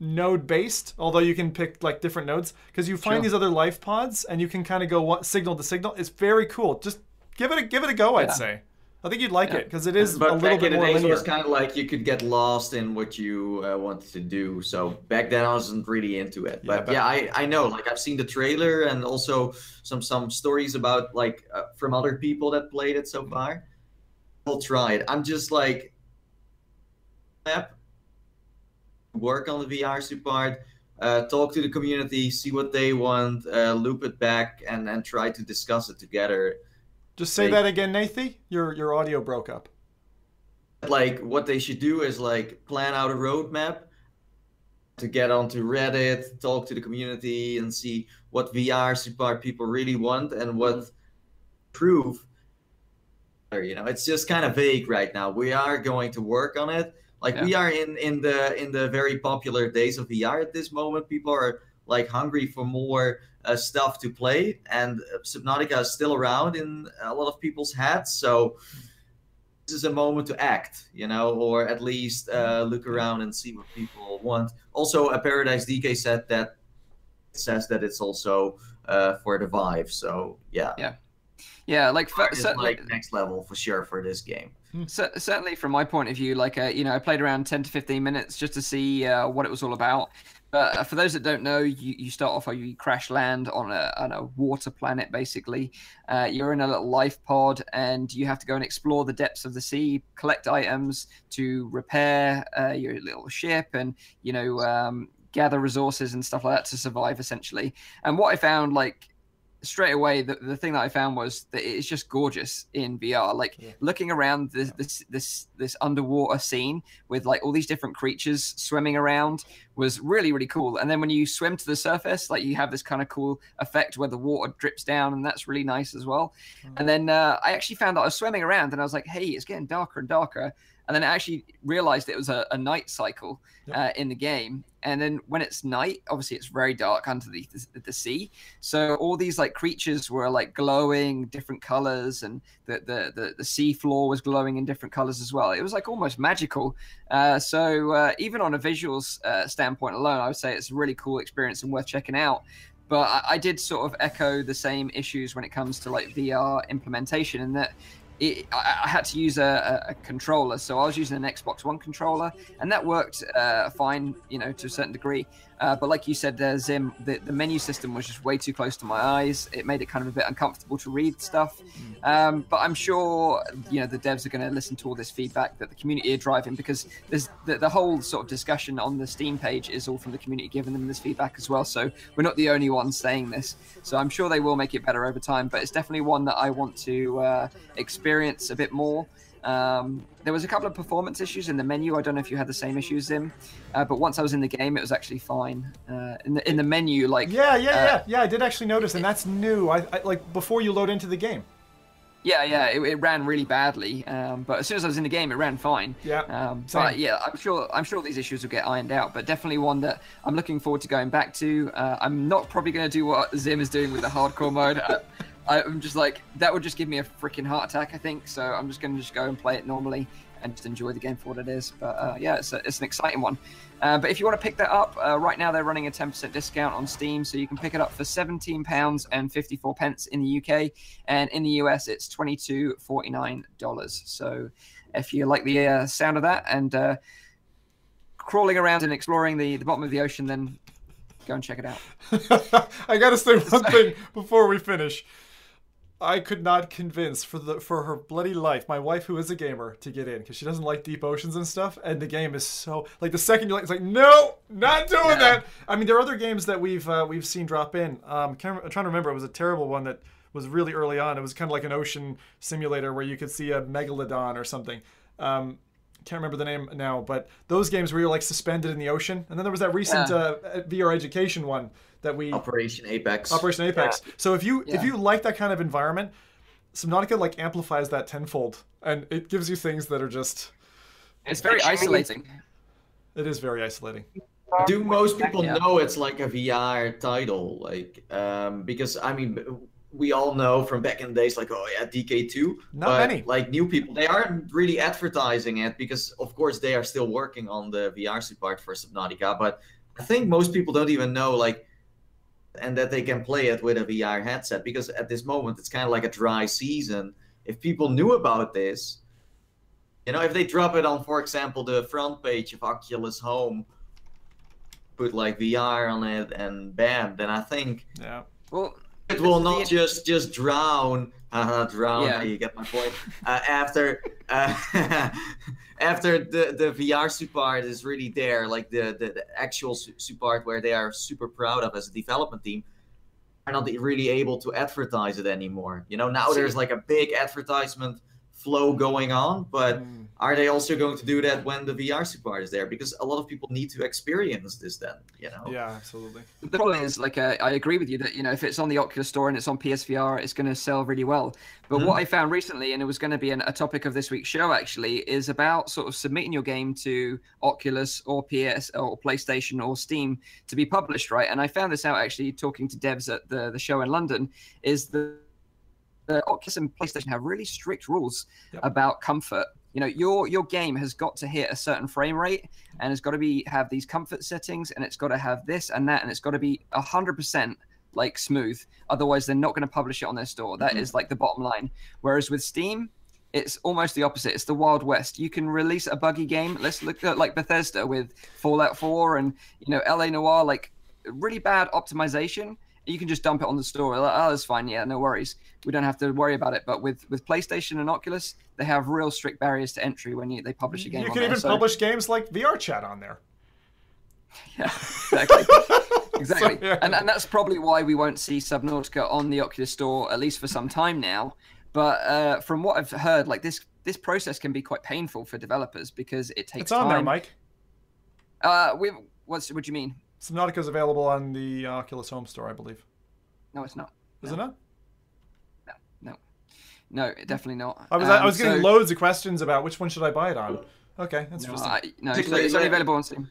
node based. Although you can pick like different nodes because you find Sure. these other life pods and you can kind of go what signal to signal. It's very cool. Just give it a give it a go. I'd Yeah. say. I think you'd like Yeah. it because it is but a little back bit in the more days, it linear. was kind of like you could get lost in what you uh, wanted to do. So back then, I wasn't really into it. Yeah, But back- yeah, I, I know. Like I've seen the trailer and also some some stories about like uh, from other people that played it so far. I'll try it. I'm just like, app, work on the VR support, uh, talk to the community, see what they want, uh, loop it back, and and try to discuss it together. Just say that again, Nathie. Your your audio broke up. like what they should do is like plan out a roadmap to get onto Reddit, talk to the community, and see what VR support people really want and what prove. Or, You know, it's just kind of vague right now. We are going to work on it. Like we are in in the in the very popular days of VR at this moment. People are like hungry for more uh, stuff to play, and uh, Subnautica is still around in a lot of people's heads. So this is a moment to act, you know, or at least uh, look around and see what people want. Also, a Paradise DK said that says that it's also uh, for the Vive. So yeah, Yeah, like, fa- it's certainly, like next level for sure for this game. Cer- certainly from my point of view, like, uh, you know, I played around 10 to 15 minutes just to see uh, what it was all about. But uh, for those that don't know, you, you start off, you crash land on a, on a water planet, basically. Uh, you're in a little life pod, and you have to go and explore the depths of the sea, collect items to repair uh, your little ship, and you know um, gather resources and stuff like that to survive, essentially. And what I found, like straight away the, the thing that i found was that it's just gorgeous in vr like yeah. looking around this, this this this underwater scene with like all these different creatures swimming around was really really cool. And then when you swim to the surface like you have this kind of cool effect where the water drips down and that's really nice as well. Mm-hmm. and then uh, i actually found that i was swimming around and i was like hey it's getting darker and darker and then I actually realized it was a, a night cycle yep. uh, in the game. And then when it's night, obviously it's very dark under the, the, sea. So all these like creatures were like glowing different colors, and the the the, the sea floor was glowing in different colors as well. It was like almost magical. Uh, so uh, even on a visuals uh, standpoint alone, I would say it's a really cool experience and worth checking out but I, I, did sort of echo the same issues when it comes to like VR implementation, and that it, I, I, had to use a, a, controller, so I was using an Xbox One controller, and that worked uh, fine, you know, to a certain degree. Uh, but like you said, there, Zim, the, the menu system was just way too close to my eyes. It made it kind of a bit uncomfortable to read stuff. Um, but I'm sure, you know, the devs are going to listen to all this feedback that the community are driving because there's the, the whole sort of discussion on the Steam page is all from the community giving them this feedback as well. So we're not the only ones saying this. So I'm sure they will make it better over time. But it's definitely one that I want to uh, experience a bit more. Um, there was a couple of performance issues in the menu. I don't know if you had the same issues, Zim, uh, but once I was in the game, it was actually fine. Uh, in the in the menu, like yeah, yeah, uh, yeah, yeah. I did actually notice, and that's new. I, I, like before you load into the game. Yeah, yeah, it, it ran really badly, um, but as soon as I was in the game, it ran fine. Yeah. Um, but yeah, I'm sure I'm sure these issues will get ironed out, but definitely one that I'm looking forward to going back to. Uh, I'm not probably going to do what Zim is doing with the hardcore mode. Uh, I'm just like that would just give me a freaking heart attack. I think so. I'm just gonna just go and play it normally and just enjoy the game for what it is. But uh, yeah, it's, a, it's an exciting one. Uh, but if you want to pick that up, uh, right now they're running a 10% discount on Steam, so you can pick it up for 17 pounds and 54 pence in the UK, and in the US it's 22.49 dollars. So if you like the uh, sound of that and uh, crawling around and exploring the, the bottom of the ocean, then go and check it out. I gotta say one thing before we finish. I could not convince for the for her bloody life my wife who is a gamer to get in because she doesn't like deep oceans and stuff and the game is so like the second you like it's like no not doing yeah. that. I mean there are other games that we've uh, we've seen drop in. Um I'm trying to remember it was a terrible one that was really early on. It was kind of like an ocean simulator where you could see a megalodon or something. Um can't remember the name now but those games where you're like suspended in the ocean. And then there was that recent yeah. uh, VR education one that we Operation Apex. Operation Apex. Yeah. So if you yeah. if you like that kind of environment, Subnautica like amplifies that tenfold, and it gives you things that are just. It's very isolating. It is very isolating. Do most people yeah. know it's like a VR title? Like, um, because I mean, we all know from back in the days, like, oh yeah, DK2. Not but, many. Like new people, they aren't really advertising it because, of course, they are still working on the VR support for Subnautica. But I think most people don't even know, like, and that they can play it with a VR headset because at this moment it's kind of like a dry season. If people knew about this, you know, if they drop it on, for example, the front page of Oculus Home, put like VR on it, and bam, then I think yeah. Well, it will not just just drown. Uh, drown. Yeah. you get my point uh, after uh, after the the vr support is really there like the the, the actual support where they are super proud of as a development team are not really able to advertise it anymore. You know now there's like a big advertisement flow going on but mm are they also going to do that when the VR support is there? Because a lot of people need to experience this then, you know? Yeah, absolutely. The problem is, like, uh, I agree with you that, you know, if it's on the Oculus Store and it's on PSVR, it's going to sell really well. But mm-hmm. what I found recently, and it was going to be an, a topic of this week's show actually, is about sort of submitting your game to Oculus or PS or PlayStation or Steam to be published, right? And I found this out actually talking to devs at the, the show in London, is the the Oculus and PlayStation have really strict rules yep. about comfort you know your your game has got to hit a certain frame rate and it's got to be have these comfort settings and it's got to have this and that and it's got to be 100% like smooth otherwise they're not going to publish it on their store That mm-hmm. is like the bottom line whereas with steam it's almost the opposite. It's the Wild West. You can release a buggy game. Let's look at like Bethesda with Fallout 4 and you know LA Noire, like really bad optimization. You can just dump it on the store. Like, oh, that's fine. Yeah, no worries. We don't have to worry about it. But with with PlayStation and Oculus, they have real strict barriers to entry when you they publish a game. You can even So- publish games like VR Chat on there. Yeah, exactly. exactly. So, yeah. And, and that's probably why we won't see Subnautica on the Oculus Store at least for some time now. But uh, from what I've heard, like this this process can be quite painful for developers because it takes It's on time. there, Mike. Uh, we what's what do you mean? Subnautica is available on the Oculus Home Store, I believe. No, it's not. Is it not? No, no, no, definitely not. I was I Um, was getting so- loads of questions about which one should I buy it on. Okay, that's No, interesting. I, no, it's, Particularly it's only available on Steam.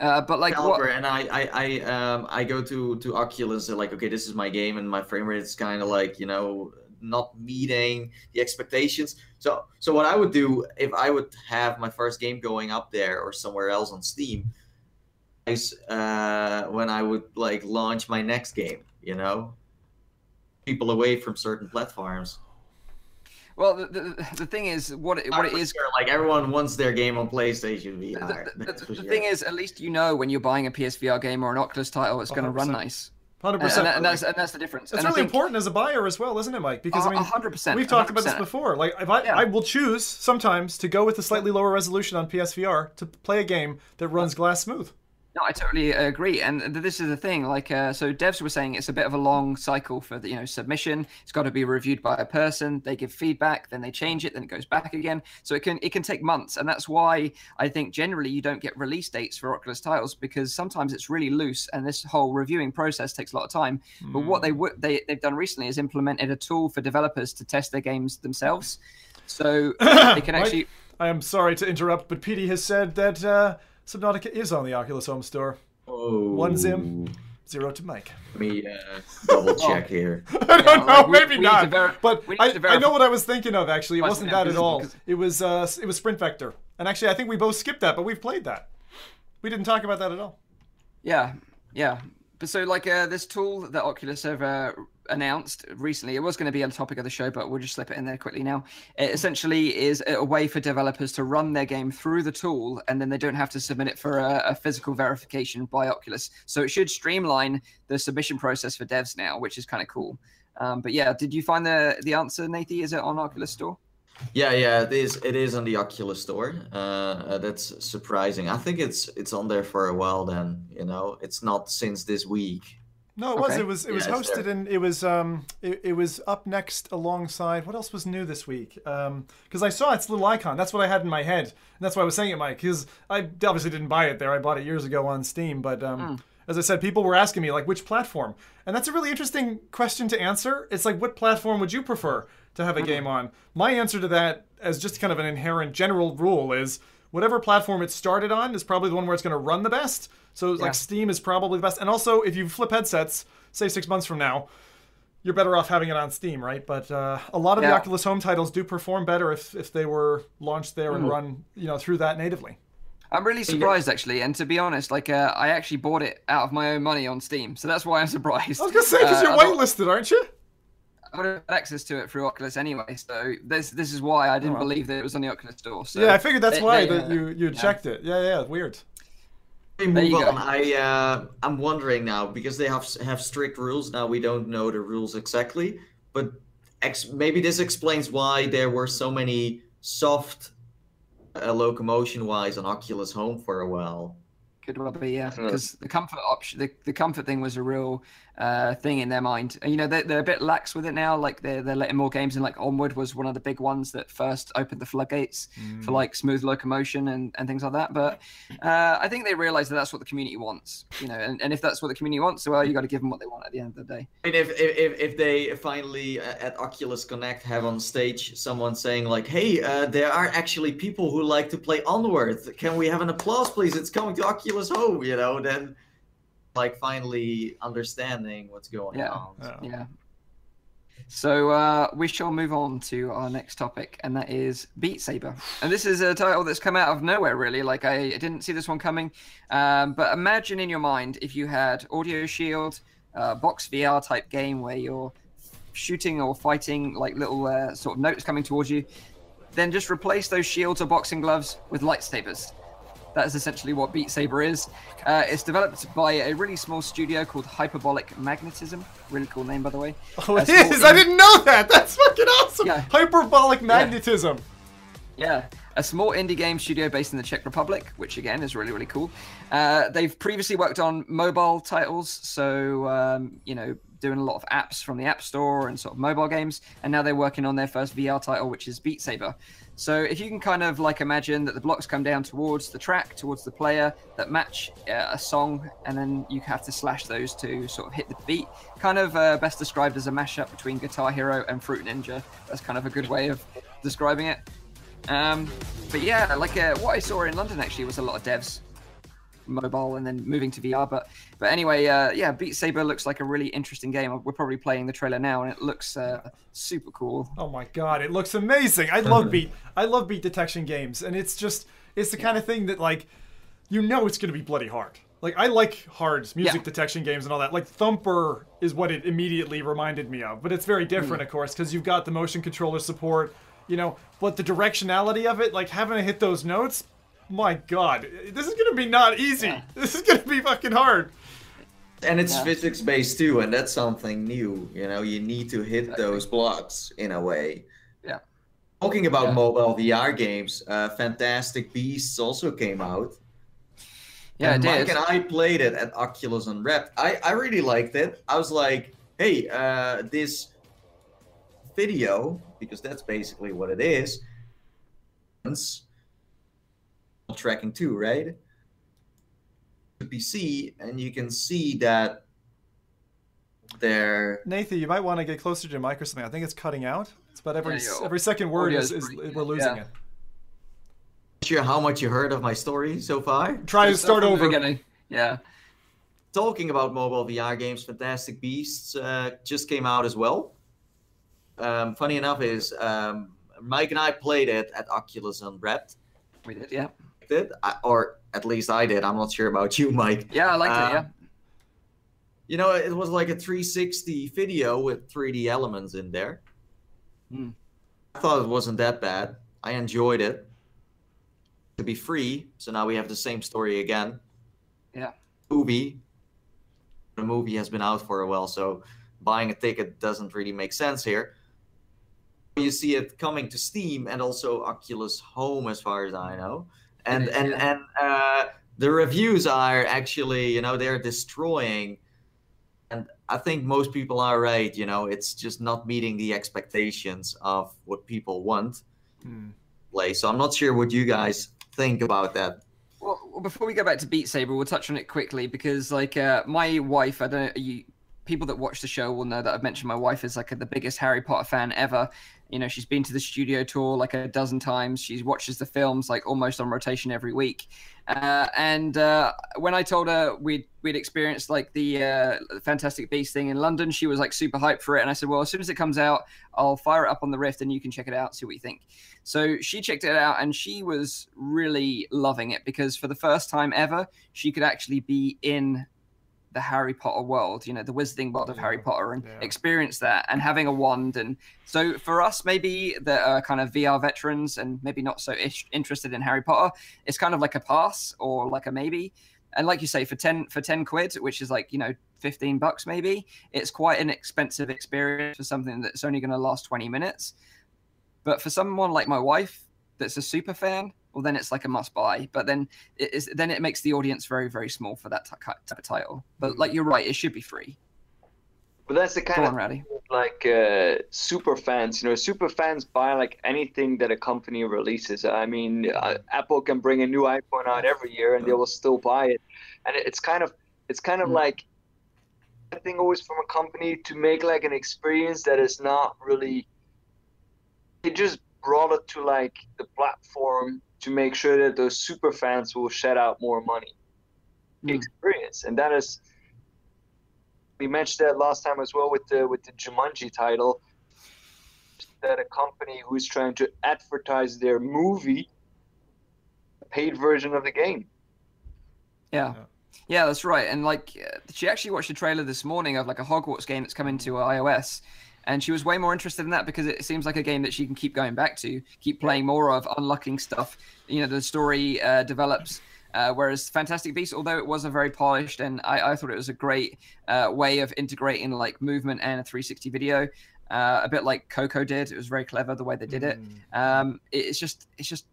Uh, but like what? And I, I, I, um, I go to to Oculus and like, okay, this is my game, and my frame rate is kind of like, you know, not meeting the expectations. So, so what I would do if I would have my first game going up there or somewhere else on Steam, is uh, when I would like launch my next game, you know, people away from certain platforms. Well, the, the, the thing is, what it, what it sure, like everyone wants their game on PlayStation VR. the- that's the- the sure. thing is, at least you know when you're buying a PSVR game or an Oculus title, it's going to run nice. Hundred And, percent. and, and that's and that's the difference. That's and really think, important as a buyer as well, isn't it, Mike? Because I mean, hundred percent. we've talked about this before. Like, if I, Yeah. I will choose sometimes to go with a slightly lower resolution on PSVR to play a game that runs glass smooth. No, I totally agree, and this is the thing. Like, uh, so devs were saying it's a bit of a long cycle for the you know submission. It's got to be reviewed by a person. They give feedback, then they change it, then it goes back again. So it can it can take months, and that's why I think generally you don't get release dates for Oculus titles because sometimes it's really loose, and this whole reviewing process takes a lot of time. But what they would they they've done recently is implemented a tool for developers to test their games themselves, so they can actually. I am sorry to interrupt, but Petey has said that uh, Subnautica is on the Oculus Home Store. Oh, One Zim. Zero to Mike. Let me uh, double check here. I don't know, like, we- maybe we need not. ver- but we need I, to I verify- know what I was thinking of. Actually, it Wasn't wasn't that at invisible all. because- It was uh, it was Sprint Vector, and actually, I think we both skipped that, but we've played that. We didn't talk about that at all. Yeah, yeah. But so like uh, this tool that Oculus have uh, announced recently, it was going to be a topic of the show, but we'll just slip it in there quickly now. It essentially is a way for developers to run their game through the tool, and then they don't have to submit it for a, a physical verification by Oculus. So it should streamline the submission process for devs now, which is kind of cool. Um, but yeah, did you find the the answer, Nathie? Is it on Oculus Store? Yeah, yeah, it is. It is on the Oculus Store. Uh, uh, that's surprising. I think it's it's on there for a while. Then you know, it's not since this week. No, it was. Okay. It was. It was Yeah, it's hosted and it was. Um, it, it was up next alongside. What else was new this week? Um, because I saw its little icon. That's what I had in my head, and that's why I was saying it, Mike. Because I obviously didn't buy it there. I bought it years ago on Steam. But um, as I said, people were asking me like, which platform? And that's a really interesting question to answer. It's like, what platform would you prefer to have a game on? My answer to that, as just kind of an inherent general rule, is whatever platform it started on is probably the one where it's going to run the best. So Yeah. like Steam is probably the best. And also, if you flip headsets, say six months from now, you're better off having it on Steam, right? But uh, a lot of the Yeah. Oculus Home titles do perform better if, if they were launched there Mm. and run, you know, through that natively. I'm really surprised actually, and to be honest, like uh, I actually bought it out of my own money on Steam, so that's why I'm surprised. I was gonna say because Uh, you're I thought- whitelisted, aren't you? I would have had access to it through Oculus anyway, so this this is why I didn't Oh, well. believe that it was on the Oculus Store. So yeah, I figured that's they- why they, that you you yeah. checked it. Yeah, yeah, weird. We There move you go. on. I uh, I'm wondering now because they have have strict rules now. We don't know the rules exactly, but ex- maybe this explains why there were so many soft uh, locomotion wise on Oculus Home for a while. Could well be, yeah, because the comfort option, the, the comfort thing was a real uh, thing in their mind. And, you know, they're, they're a bit lax with it now. Like they're they're letting more games in. Like Onward was one of the big ones that first opened the floodgates for like smooth locomotion and, and things like that. But uh, I think they realize that that's what the community wants. You know, and, and if that's what the community wants, well, you got to give them what they want at the end of the day. And if if if, if they finally uh, at Oculus Connect have on stage someone saying like, "Hey, uh, there are actually people who like to play Onward. Can we have an applause, please? It's coming to Oculus Home." You know, then like finally understanding what's going Yeah. on. Yeah. Yeah. So uh, we shall move on to our next topic, and that is Beat Saber. And this is a title that's come out of nowhere, really. Like I didn't see this one coming. Um, but imagine in your mind if you had Audio Shield, uh, box VR type game where you're shooting or fighting, like little uh, sort of notes coming towards you, then just replace those shields or boxing gloves with lightsabers. That is essentially what Beat Saber is. Uh, it's developed by a really small studio called Hyperbolic Magnetism. Really cool name, by the way. Oh, it A. I didn't know that. That's fucking awesome. Yeah. Hyperbolic magnetism. Yeah, a small indie game studio based in the Czech Republic, which again is really really cool. Uh, they've previously worked on mobile titles, so um, you know doing a lot of apps from the App Store and sort of mobile games, and now they're working on their first VR title, which is Beat Saber. So if you can kind of like imagine that the blocks come down towards the track, towards the player that match uh, a song, and then you have to slash those to sort of hit the beat. Kind of uh, best described as a mashup between Guitar Hero and Fruit Ninja. That's kind of a good way of describing it. Um, but yeah, like uh, what I saw in London actually was a lot of devs, mobile, and then moving to VR. But but anyway, uh, yeah, Beat Saber looks like a really interesting game. We're probably playing the trailer now, and it looks uh, super cool. Oh my god, it looks amazing. I love beat. I love beat detection games, and it's just it's the kind of thing that like you know it's going to be bloody hard. Like I like hard music Yeah. detection games and all that. Like Thumper is what it immediately reminded me of, but it's very different, Mm. of course, because you've got the motion controller support, you know. But the directionality of it, like having to hit those notes, my god, this is going to be not easy. Yeah. This is going to be fucking hard. And it's Yeah. physics based too, and that's something new. You know, you need to hit Exactly. those blocks in a way. Yeah. Talking about Yeah. mobile VR games, uh, Fantastic Beasts also came out. Yeah, and it Mike did. and I played it at Oculus Unwrapped. I, I really liked it. I was like, hey, uh, this video, because that's basically what it's tracking too, right? The PC, and you can see that there. Nathan, you might want to get closer to your mic or something. I think it's cutting out. It's about every Yeah, every second word audio is, is is breaking we're up, losing yeah. it. Sure, how much you heard of my story so far? Try to start over. beginning. Yeah. talking about mobile VR games, Fantastic Beasts uh, just came out as well. Um, funny enough is um, Mike and I played it at Oculus Unwrapped. We did. Yeah. Did or at least I did. I'm not sure about you, Mike. Yeah, I liked it. Um, Yeah. You know, it was like a 360 video with 3D elements in there. Hmm. I thought it wasn't that bad. I enjoyed it. To be free, so now we have the same story again. Yeah. Movie. The movie has been out for a while, so buying a ticket doesn't really make sense here. You see it coming to Steam and also Oculus Home, as far as I know, and is, and yeah. and uh, the reviews are actually, you know, they're destroying and I think most people are right. You know, it's just not meeting the expectations of what people want Hmm. play. So I'm not sure what you guys think about that. Well, before we go back to Beat Saber, we'll touch on it quickly because, like, uh, my wife, I don't know, you people that watch the show will know that I've mentioned my wife is like the biggest Harry Potter fan ever. You know, she's been to the studio tour like a dozen times. She watches the films like almost on rotation every week. Uh, and uh, when I told her we'd we'd experienced like the uh, Fantastic Beast thing in London, she was like super hyped for it. And I said, well, as soon as it comes out, I'll fire it up on the Rift and you can check it out, see what you think. So she checked it out and she was really loving it because for the first time ever, she could actually be in the Harry Potter world, you know, the wizarding world of Harry Potter and yeah. experience that and having a wand. And so for us, maybe that are kind of VR veterans and maybe not so ish- interested in Harry Potter, it's kind of like a pass or like a maybe. And like you say, for 10 for 10 quid, which is like, you know, 15 bucks maybe, it's quite an expensive experience for something that's only going to last 20 minutes. But for someone like my wife that's a super fan, well, then it's like a must buy. But then it is then it makes the audience very very small for that type of title. But like you're right, it should be free. But that's the kind Go of on, like uh, super fans. You know, super fans buy like anything that a company releases. I mean, uh, Apple can bring a new iPhone out every year, and they will still buy it. And it's kind of, it's kind of Mm. like a thing always from a company to make like an experience that is not really. It just brought it to like the platform to make sure that those super fans will shed out more money. Mm. Experience, and that is we mentioned that last time as well with the with the Jumanji title. That a company who's trying to advertise their movie, a paid version of the game. Yeah. Yeah. Yeah, that's right. And like, uh, she actually watched a trailer this morning of like a Hogwarts game that's coming to iOS, and she was way more interested in that because it seems like a game that she can keep going back to, keep playing more of, unlocking stuff. You know, the story uh, develops. Uh, whereas Fantastic Beasts, although it was a very polished and I, I thought it was a great uh, way of integrating like movement and a 360 video, uh, a bit like Coco did. It was very clever the way they did it. Um, it's just, it's just,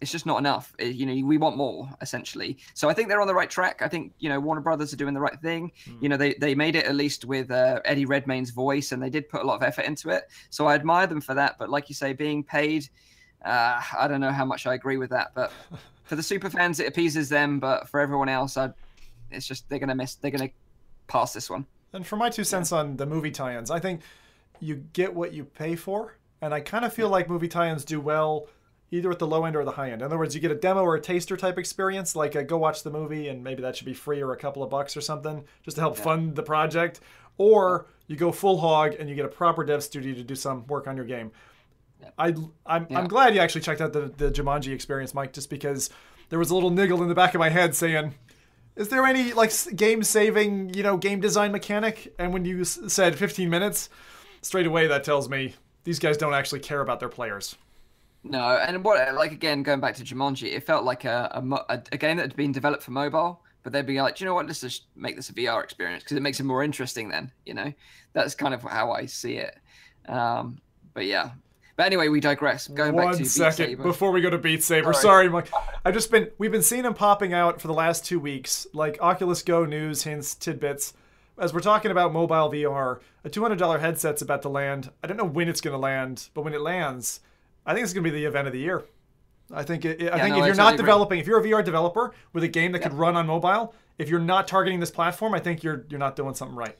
it's just not enough. It- you know, we want more essentially. So I think they're on the right track. I think you know Warner Brothers are doing the right thing. You know, they they made it at least with uh, Eddie Redmayne's voice, and they did put a lot of effort into it. So I admire them for that. But like you say, being paid, uh, I don't know how much I agree with that. But for the super fans, it appeases them. But for everyone else, I, it's just they're gonna miss. They're gonna pass this one. And for my two cents on the movie tie-ins, I think you get what you pay for, and I kind of feel like movie tie-ins do well either at the low end or the high end. In other words, you get a demo or a taster type experience, like a go watch the movie, and maybe that should be free or a couple of bucks or something, just to help fund the project. Or you go full hog and you get a proper dev studio to do some work on your game. I, I'm, Yeah. I'm glad you actually checked out the, the Jumanji experience, Mike, just because there was a little niggle in the back of my head saying, is there any like game saving, you know, game design mechanic? And when you s- said 15 minutes, straight away that tells me these guys don't actually care about their players. No, and what like again going back to Jumanji, it felt like a a, a, game that had been developed for mobile, but they'd be like, "Do you know what, let's just make this a VR experience because it makes it more interesting. Then you know, that's kind of how I see it. Um, but yeah, but anyway, we digress. Going back to second before we go to Beat Saber. Sorry. Sorry, Mike. I've just been we've been seeing them popping out for the last two weeks, like Oculus Go news, hints, tidbits. As we're talking about mobile VR, a $200 headset's about to land. I don't know when it's going to land, but when it lands, I think it's going to be the event of the year. I think it, I Yeah, think no, if I you're totally not agree. developing, if you're a VR developer with a game that could run on mobile, if you're not targeting this platform, I think you're you're not doing something right.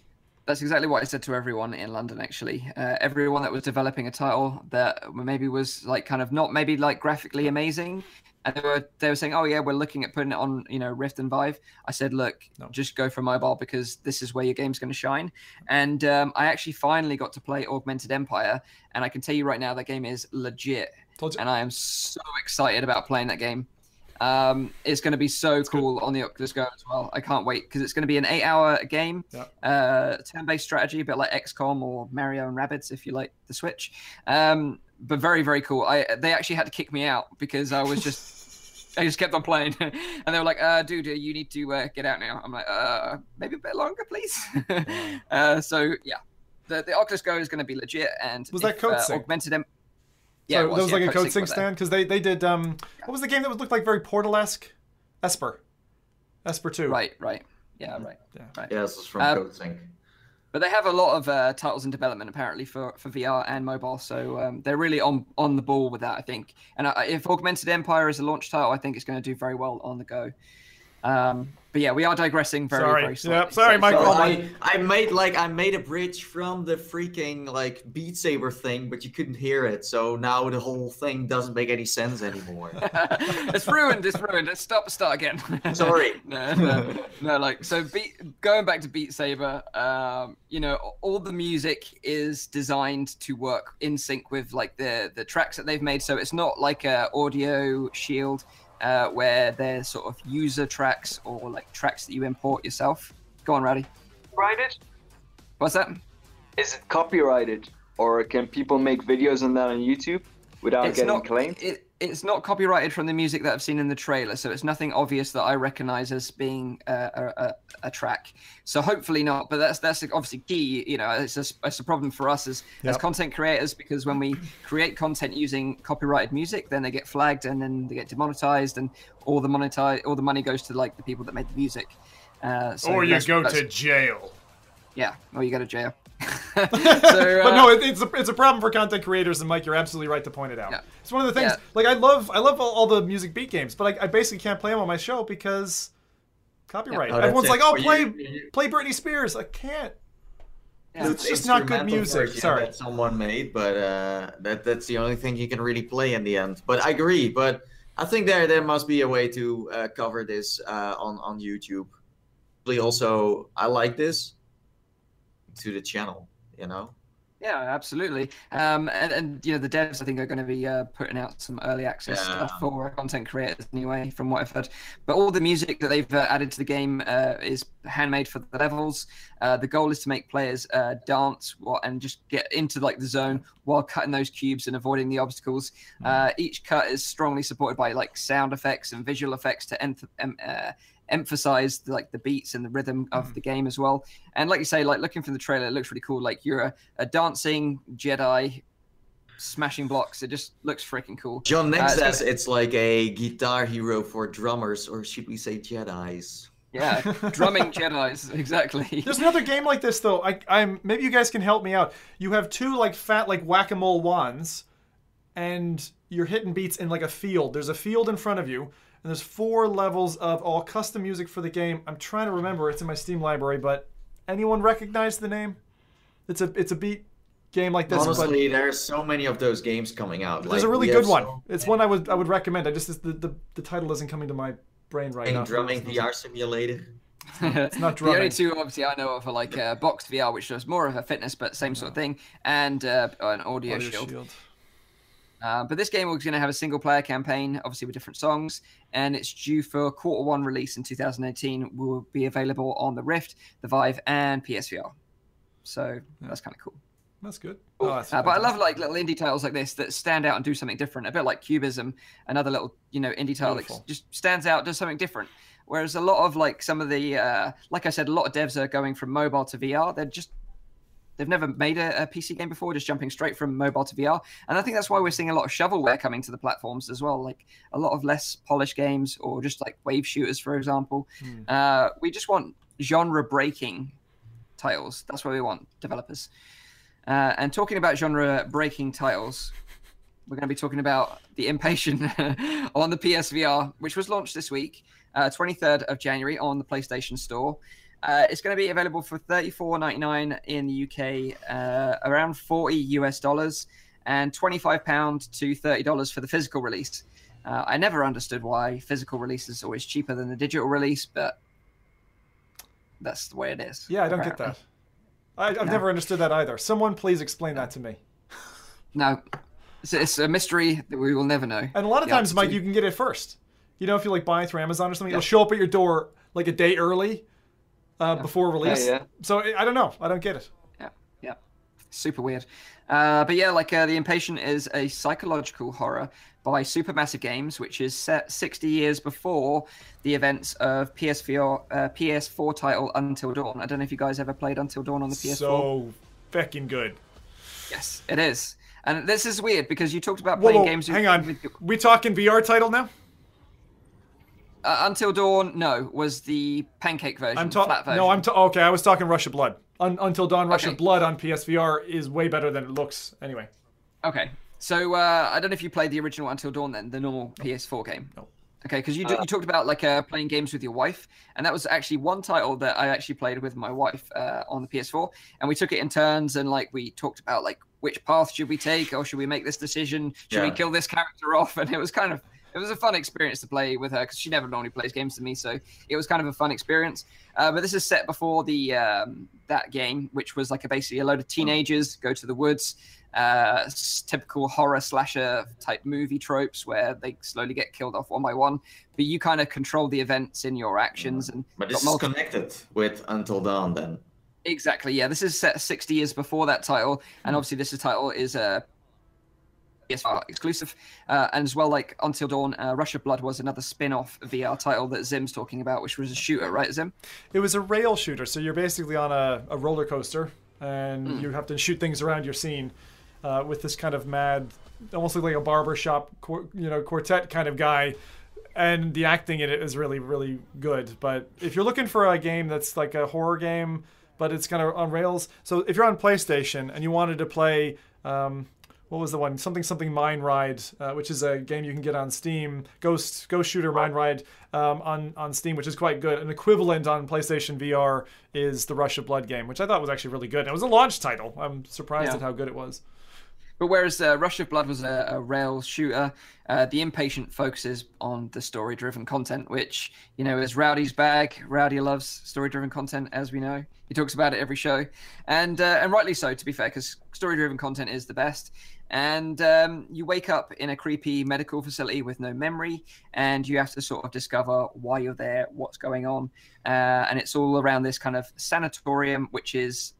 That's exactly what I said to everyone in London. Actually, uh, everyone that was developing a title that maybe was like kind of not maybe like graphically amazing, and they were they were saying, "Oh yeah, we're looking at putting it on you know Rift and Vive." I said, "Look, No. just go for mobile because this is where your game's going to shine." And um, I actually finally got to play Augmented Empire, and I can tell you right now that game is legit, and I am so excited about playing that game. Um, it's going to be so cool on the Oculus Go as well. I can't wait because it's going to be an eight-hour game, Yeah. uh, turn-based strategy, a bit like XCOM or Mario and Rabbids if you like the Switch. Um, but very, very cool. I they actually had to kick me out because I was just I just kept on playing, and they were like, uh, "Dude, you need to uh, get out now." I'm like, "Uh, maybe a bit longer, please." uh, so yeah, the the Oculus Go is going to be legit, and Was that if, Code uh, Sync? augmented em- Yeah, it so that was yeah, like a Coatsink stand because they they did um what was the game that was looked like very Portal esque? Esper. Esper two. Right, right, yeah, right. Yeah. right. Yeah, this is from Um, Coatsink. But they have a lot of uh, titles in development apparently for, for VR and mobile, so um, they're really on on the ball with that, I think. And uh, if Augmented Empire is a launch title, I think it's going to do very well on the go. Um, but yeah, we are digressing very Sorry. very slightly. Yep, sorry, So- Michael. So I, I made like I made a bridge from the freaking like Beat Saber thing, but you couldn't hear it. So now the whole thing doesn't make any sense anymore. it's ruined. It's ruined. Let's stop. Start again. Sorry. no, no, no. Like so, beat going back to Beat Saber. Um, you know, all the music is designed to work in sync with like the the tracks that they've made. So it's not like a audio shield uh, where they're sort of user tracks or like tracks that you import yourself. Go on, Rowdy. Copyrighted? What's that? Is it copyrighted, or can people make videos on that on YouTube without it's getting not claimed? It, it's not copyrighted from the music that I've seen in the trailer, so it's nothing obvious that I recognize as being a, a, a, track. So hopefully not, but that's that's obviously key. You know, it's a, it's a problem for us as as content creators because when we create content using copyrighted music, then they get flagged and then they get demonetized, and all the monetize all the money goes to like the people that made the music. Uh, so or you go to jail. yeah, or you go to jail. so, but uh, no, it, it's a, it's a problem for content creators, and Mike, you're absolutely right to point it out. Yeah. It's one of the things. Yeah. Like I love I love all, all the music beat games, but I, I basically can't play them on my show because copyright. Oh, Everyone's it. like, "Oh, For play you- you- play Britney Spears." I can't. yeah. It's just not good music, sorry. that someone made, but uh, that that's the only thing you can really play in the end. But I agree. But I think there there must be a way to uh, cover this uh, on on YouTube. Really Also, I like this to the channel. You know, Yeah, absolutely. Um, and, and you know the devs I think are going to be uh, putting out some early access Yeah. stuff for content creators anyway, from what I've heard. But all the music that they've uh, added to the game uh, is handmade for the levels. Uh, the goal is to make players uh, dance and just get into like the zone while cutting those cubes and avoiding the obstacles. Uh, each cut is strongly supported by like sound effects and visual effects to enth- em- emphasize the, like the beats and the rhythm of the game as well. And like you say, like looking from the trailer, it looks really cool. Like you're a, a dancing Jedi smashing blocks. It just looks freaking cool. John Nick Uh, it's says it's like a guitar hero for drummers, or should we say Jedi's? Yeah, drumming Jedi's exactly. There's another game like this though. I, I'm maybe you guys can help me out. You have two like fat like whack a mole wands, and you're hitting beats in like a field. There's a field in front of you, and there's four levels of all custom music for the game. I'm trying to remember. It's in my Steam library, but anyone recognize the name? It's a it's a beat game like this. but Honestly, there's so many of those games coming out. there's like, a really good one. so It's one I would I would recommend. I just the the, the title isn't coming to my brain right many now. drumming VR simulator. it's not drumming. The only two obviously I know of are like uh, Boxed VR, which does more of a fitness but same sort of thing, and uh, an audio, Audio shield. Shield. Uh, but this game was going to have a single player campaign, obviously with different songs, and it's due for quarter one release in 2018. Will be available on the Rift, the Vive, and PSVR. So that's kind of cool. That's good. Oh, that's Uh, but I love like little indie titles like this that stand out and do something different. A bit like Cubism, another little you know indie title that just stands out, does something different. Whereas a lot of like some of the, uh, like I said, a lot of devs are going from mobile to VR. They're just they've never made a, a PC game before, just jumping straight from mobile to VR. And I think that's why we're seeing a lot of shovelware coming to the platforms as well. Like a lot of less polished games or just like wave shooters, for example. Hmm. Uh, we just want genre breaking titles. That's what we want, developers. Uh, and talking about genre breaking titles, we're going to be talking about The Inpatient on the PSVR, which was launched this week, uh, 23rd of January on the PlayStation Store. Uh, it's going to be available for $34.99 in the UK, uh, around 40 US dollars, and £25 to $30 for the physical release. Uh, I never understood why physical release is always cheaper than the digital release, but that's the way it is. Yeah, I don't get that. I, I've No. never understood that either. Someone please explain that to me. No, it's, it's a mystery that we will never know. And a lot of times, Mike, you can get it first. You know, if you like buy through Amazon or something, Yeah. it'll show up at your door like a day early uh, before release. yeah. So I don't know. I don't get it. Yeah, yeah, super weird. Uh, but yeah, like uh, the Inpatient is a psychological horror by Supermassive Games, which is set 60 years before the events of PS4 uh, PS4 title Until Dawn. I don't know if you guys ever played Until Dawn on the PS4. So fucking good. Yes, it is. And this is weird because you talked about Whoa, playing whoa, games. with- hang on. with We talking VR title now? Uh, Until Dawn, no, was the pancake version, I'm talking. version. No, I'm ta- okay. I was talking Rush of Blood. Un- Until Dawn, Rush Okay. of Blood on PSVR is way better than it looks. Anyway, Okay, so uh, I don't know if you played the original Until Dawn, then the normal PS4 game. No. Okay, because you, d you talked about like uh, playing games with your wife, and that was actually one title that I actually played with my wife uh, on the PS4, and we took it in turns, and like we talked about like which path should we take, or should we make this decision? Should we kill this character off? And it was kind of it was a fun experience to play with her because she never normally plays games to me, so it was kind of a fun experience. Uh, but this is set before the um, that game, which was like a, basically a load of teenagers go to the woods. Uh, typical horror slasher type movie tropes where they slowly get killed off one by one, but you kind of control the events in your actions and But this is connected with Until Dawn then. Exactly. Yeah, this is set 60 years before that title, Hmm. and obviously this title is a PS4 exclusive, uh, and as well like Until Dawn, uh, Rush of Blood was another spin-off VR title that Zim's talking about, which was a shooter, right, Zim? it was a rail shooter. So you're basically on a, a roller coaster, and Hmm. you have to shoot things around your scene uh, with this kind of mad, almost like a barber shop, you know, quartet kind of guy. And the acting in it is really, really good. But if you're looking for a game that's like a horror game, but it's kind of on rails. So if you're on PlayStation and you wanted to play, um, what was the one? Something something Mine Ride, uh, which is a game you can get on Steam. Ghost Ghost Shooter Mine Ride um, on on Steam, which is quite good. An equivalent on PlayStation VR is the Rush of Blood game, which I thought was actually really good. It was a launch title. I'm surprised Yeah. at how good it was. But whereas uh, Rush of Blood was a, a rail shooter, uh, the Inpatient focuses on the story-driven content, which you know is Rowdy's bag. Rowdy loves story-driven content, as we know. He talks about it every show, and uh, and rightly so, to be fair, because story-driven content is the best. And um, you wake up in a creepy medical facility with no memory, and you have to sort of discover why you're there, what's going on, uh, and it's all around this kind of sanatorium, which is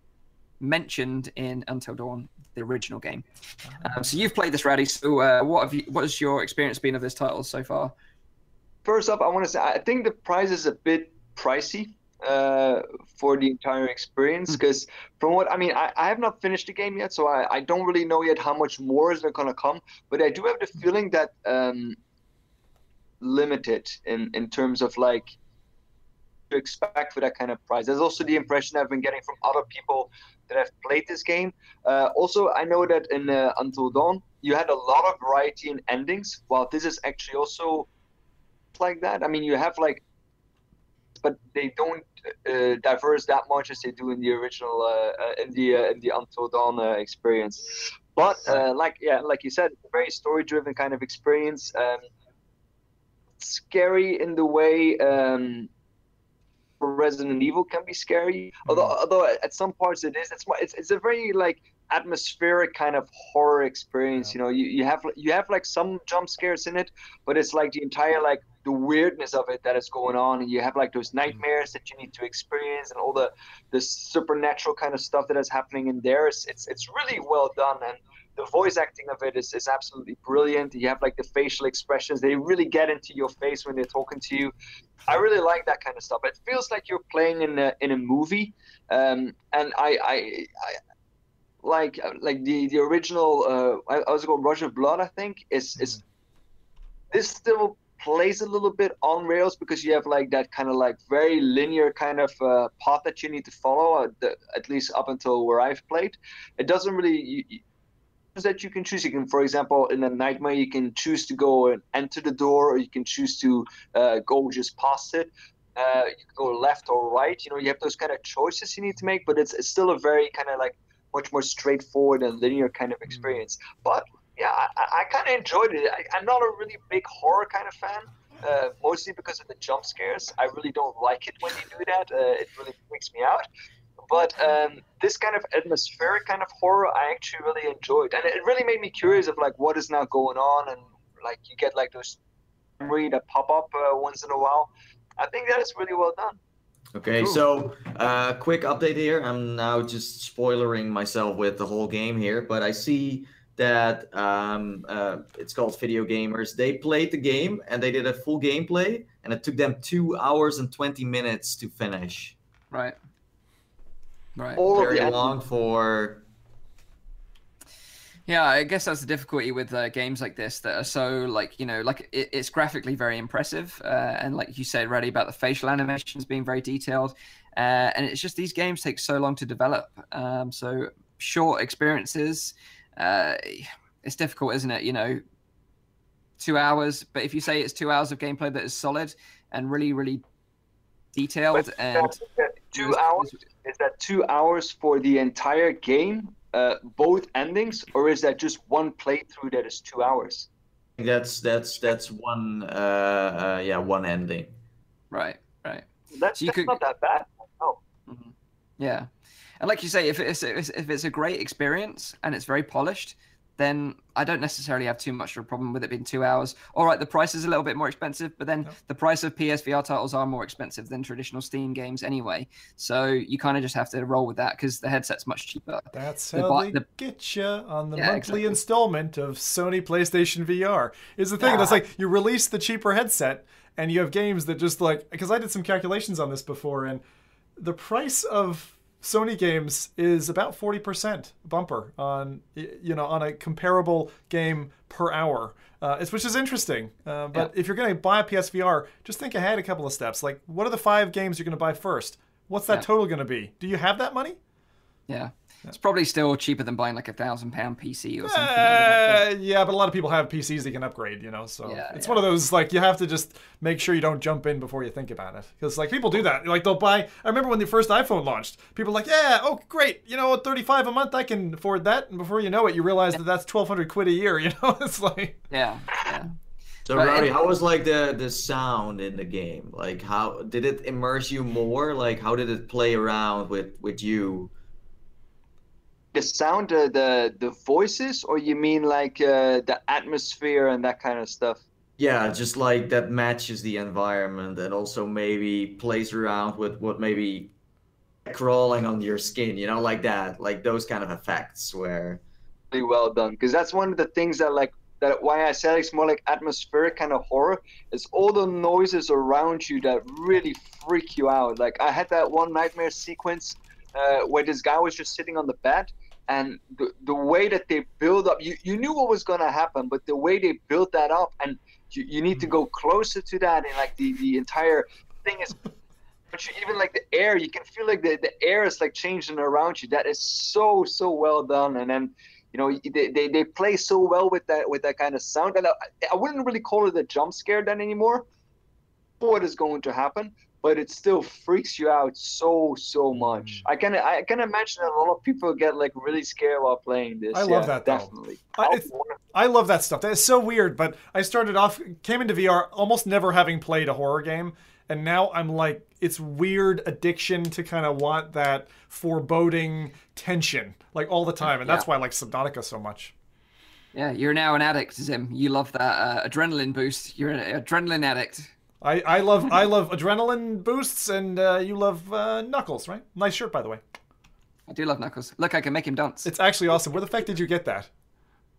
mentioned in Until Dawn, the original game. Um, so you've played this, Rowdy. So uh, what have you? What has your experience been of this title so far? First up, I want to say I think the price is a bit pricey uh, for the entire experience because from what I mean, I, I have not finished the game yet, so I, I don't really know yet how much more is there gonna come. But I do have the feeling that um, limited in in terms of like to expect for that kind of price. There's also the impression I've been getting from other people that have played this game. Uh, also, I know that in uh, Until Dawn, you had a lot of variety in endings, while this is actually also like that. I mean, you have like, but they don't uh, diverse that much as they do in the original, uh, uh, in the uh, in the Until Dawn uh, experience. But uh, like yeah, like you said, very story-driven kind of experience. Um, scary in the way. Um, Resident Evil can be scary. Although, although at some parts it is. It's it's it's a very like atmospheric kind of horror experience. You know, you, you have you have like some jump scares in it, but it's like the entire like the weirdness of it that is going on, and you have like those nightmares that you need to experience, and all the the supernatural kind of stuff that is happening in there. It's it's, it's really well done, and the voice acting of it is, is absolutely brilliant. You have like the facial expressions; they really get into your face when they're talking to you. I really like that kind of stuff. It feels like you're playing in a in a movie, um, and I, I, I like like the the original. Uh, I, I was called Rush of Blood. I think is is this still plays a little bit on rails because you have like that kind of like very linear kind of uh, path that you need to follow. At, the, at least up until where I've played, it doesn't really. You, that you can choose. You can, for example, in a nightmare, you can choose to go and enter the door, or you can choose to uh, go just past it. Uh, you can go left or right. You know, you have those kind of choices you need to make, but it's, it's still a very kind of like much more straightforward and linear kind of experience. But yeah, I, I kind of enjoyed it. I, am not a really big horror kind of fan. Uh, mostly because of the jump scares. I really don't like it when they do that. Uh, it really freaks me out. But um, this kind of atmospheric kind of horror, I actually really enjoyed, and it really made me curious of like what is now going on, and like you get like those memory that pop up uh, once in a while. I think that is really well done. Okay, cool. so uh, quick update here. I'm now just spoiling myself with the whole game here, but I see that um, uh, it's called Video Gamers. They played the game and they did a full gameplay, and it took them two hours and 20 minutes to finish. Right. Right. All Very long for. Yeah, I guess that's the difficulty with uh, games like this that are so like you know like it, it's graphically very impressive, uh, and like you said, ready about the facial animations being very detailed, uh, and it's just these games take so long to develop. Um, so short experiences, uh, it's difficult, isn't it? You know, two hours, but if you say it's two hours of gameplay that is solid and really, really detailed but and two hours is that two hours for the entire game, uh, both endings, or is that just one playthrough that is two hours? That's that's that's one uh, uh yeah one ending. Right, right. That's, so that's could... not that bad. Oh. Mm-hmm. Yeah, and like you say, if it's if it's a great experience and it's very polished, then I don't necessarily have too much of a problem with it being two hours. All right, the price is a little bit more expensive, but then the price of PSVR titles are more expensive than traditional Steam games anyway. So you kind of just have to roll with that because the headset's much cheaper. That's how the, they the, get you on the yeah, monthly exactly. installment of Sony PlayStation VR. Is the thing yeah. that's like you release the cheaper headset and you have games that just like because I did some calculations on this before and the price of Sony games is about 40% bumper on you know on a comparable game per hour. Uh, it's, which is interesting. Uh, but yeah. if you're going to buy a PSVR, just think ahead a couple of steps. Like, what are the five games you're going to buy first? What's that yeah. total going to be? Do you have that money? Yeah. It's probably still cheaper than buying like a thousand pound PC or something. like. Uh, yeah, but a lot of people have PCs they can upgrade, you know. So Yeah, it's yeah. one of those like you have to just make sure you don't jump in before you think about it, because like people do that. Like they'll buy. I remember when the first iPhone launched, people were like, yeah, oh great, you know, thirty five a month, I can afford that. And before you know it, you realize that that's twelve hundred quid a year. You know, it's like Yeah, yeah. So But- Rowdy, how was like the the sound in the game? Like how did it immerse you more? Like how did it play around with with you? The sound, uh, the the voices, or you mean like uh, the atmosphere and that kind of stuff? Yeah, just like that matches the environment and also maybe plays around with what maybe crawling on your skin, you know, like that, like those kind of effects where really well done because that's one of the things that like that why I said it's more like atmospheric kind of horror is all the noises around you that really freak you out. Like I had that one nightmare sequence uh, where this guy was just sitting on the bed and the, the way that they build up you, you knew what was going to happen but the way they built that up and you, you need to mm. go closer to that and like the, the entire thing is but you, even like the air you can feel like the, the air is like changing around you. That is so so well done and then you know they, they, they play so well with that with that kind of sound. And I, I wouldn't really call it a jump scare then anymore. What is going to happen but it still freaks you out so so much i can i can imagine that a lot of people get like really scared while playing this I love Yeah, that, though. definitely I- I love that stuff. That is so weird. But I started off, came into VR almost never having played a horror game, and now I'm like, it's weird addiction to kind of want that foreboding tension like all the time, and that's Yeah. why I like Subnautica so much. Yeah, you're now an addict, Zim. You love that uh, adrenaline boost. You're an adrenaline addict. I, I love I love adrenaline boosts, and uh, you love uh, Knuckles, right? Nice shirt, by the way. I do love Knuckles. Look, I can make him dance. It's actually awesome. Where the fuck did you get that?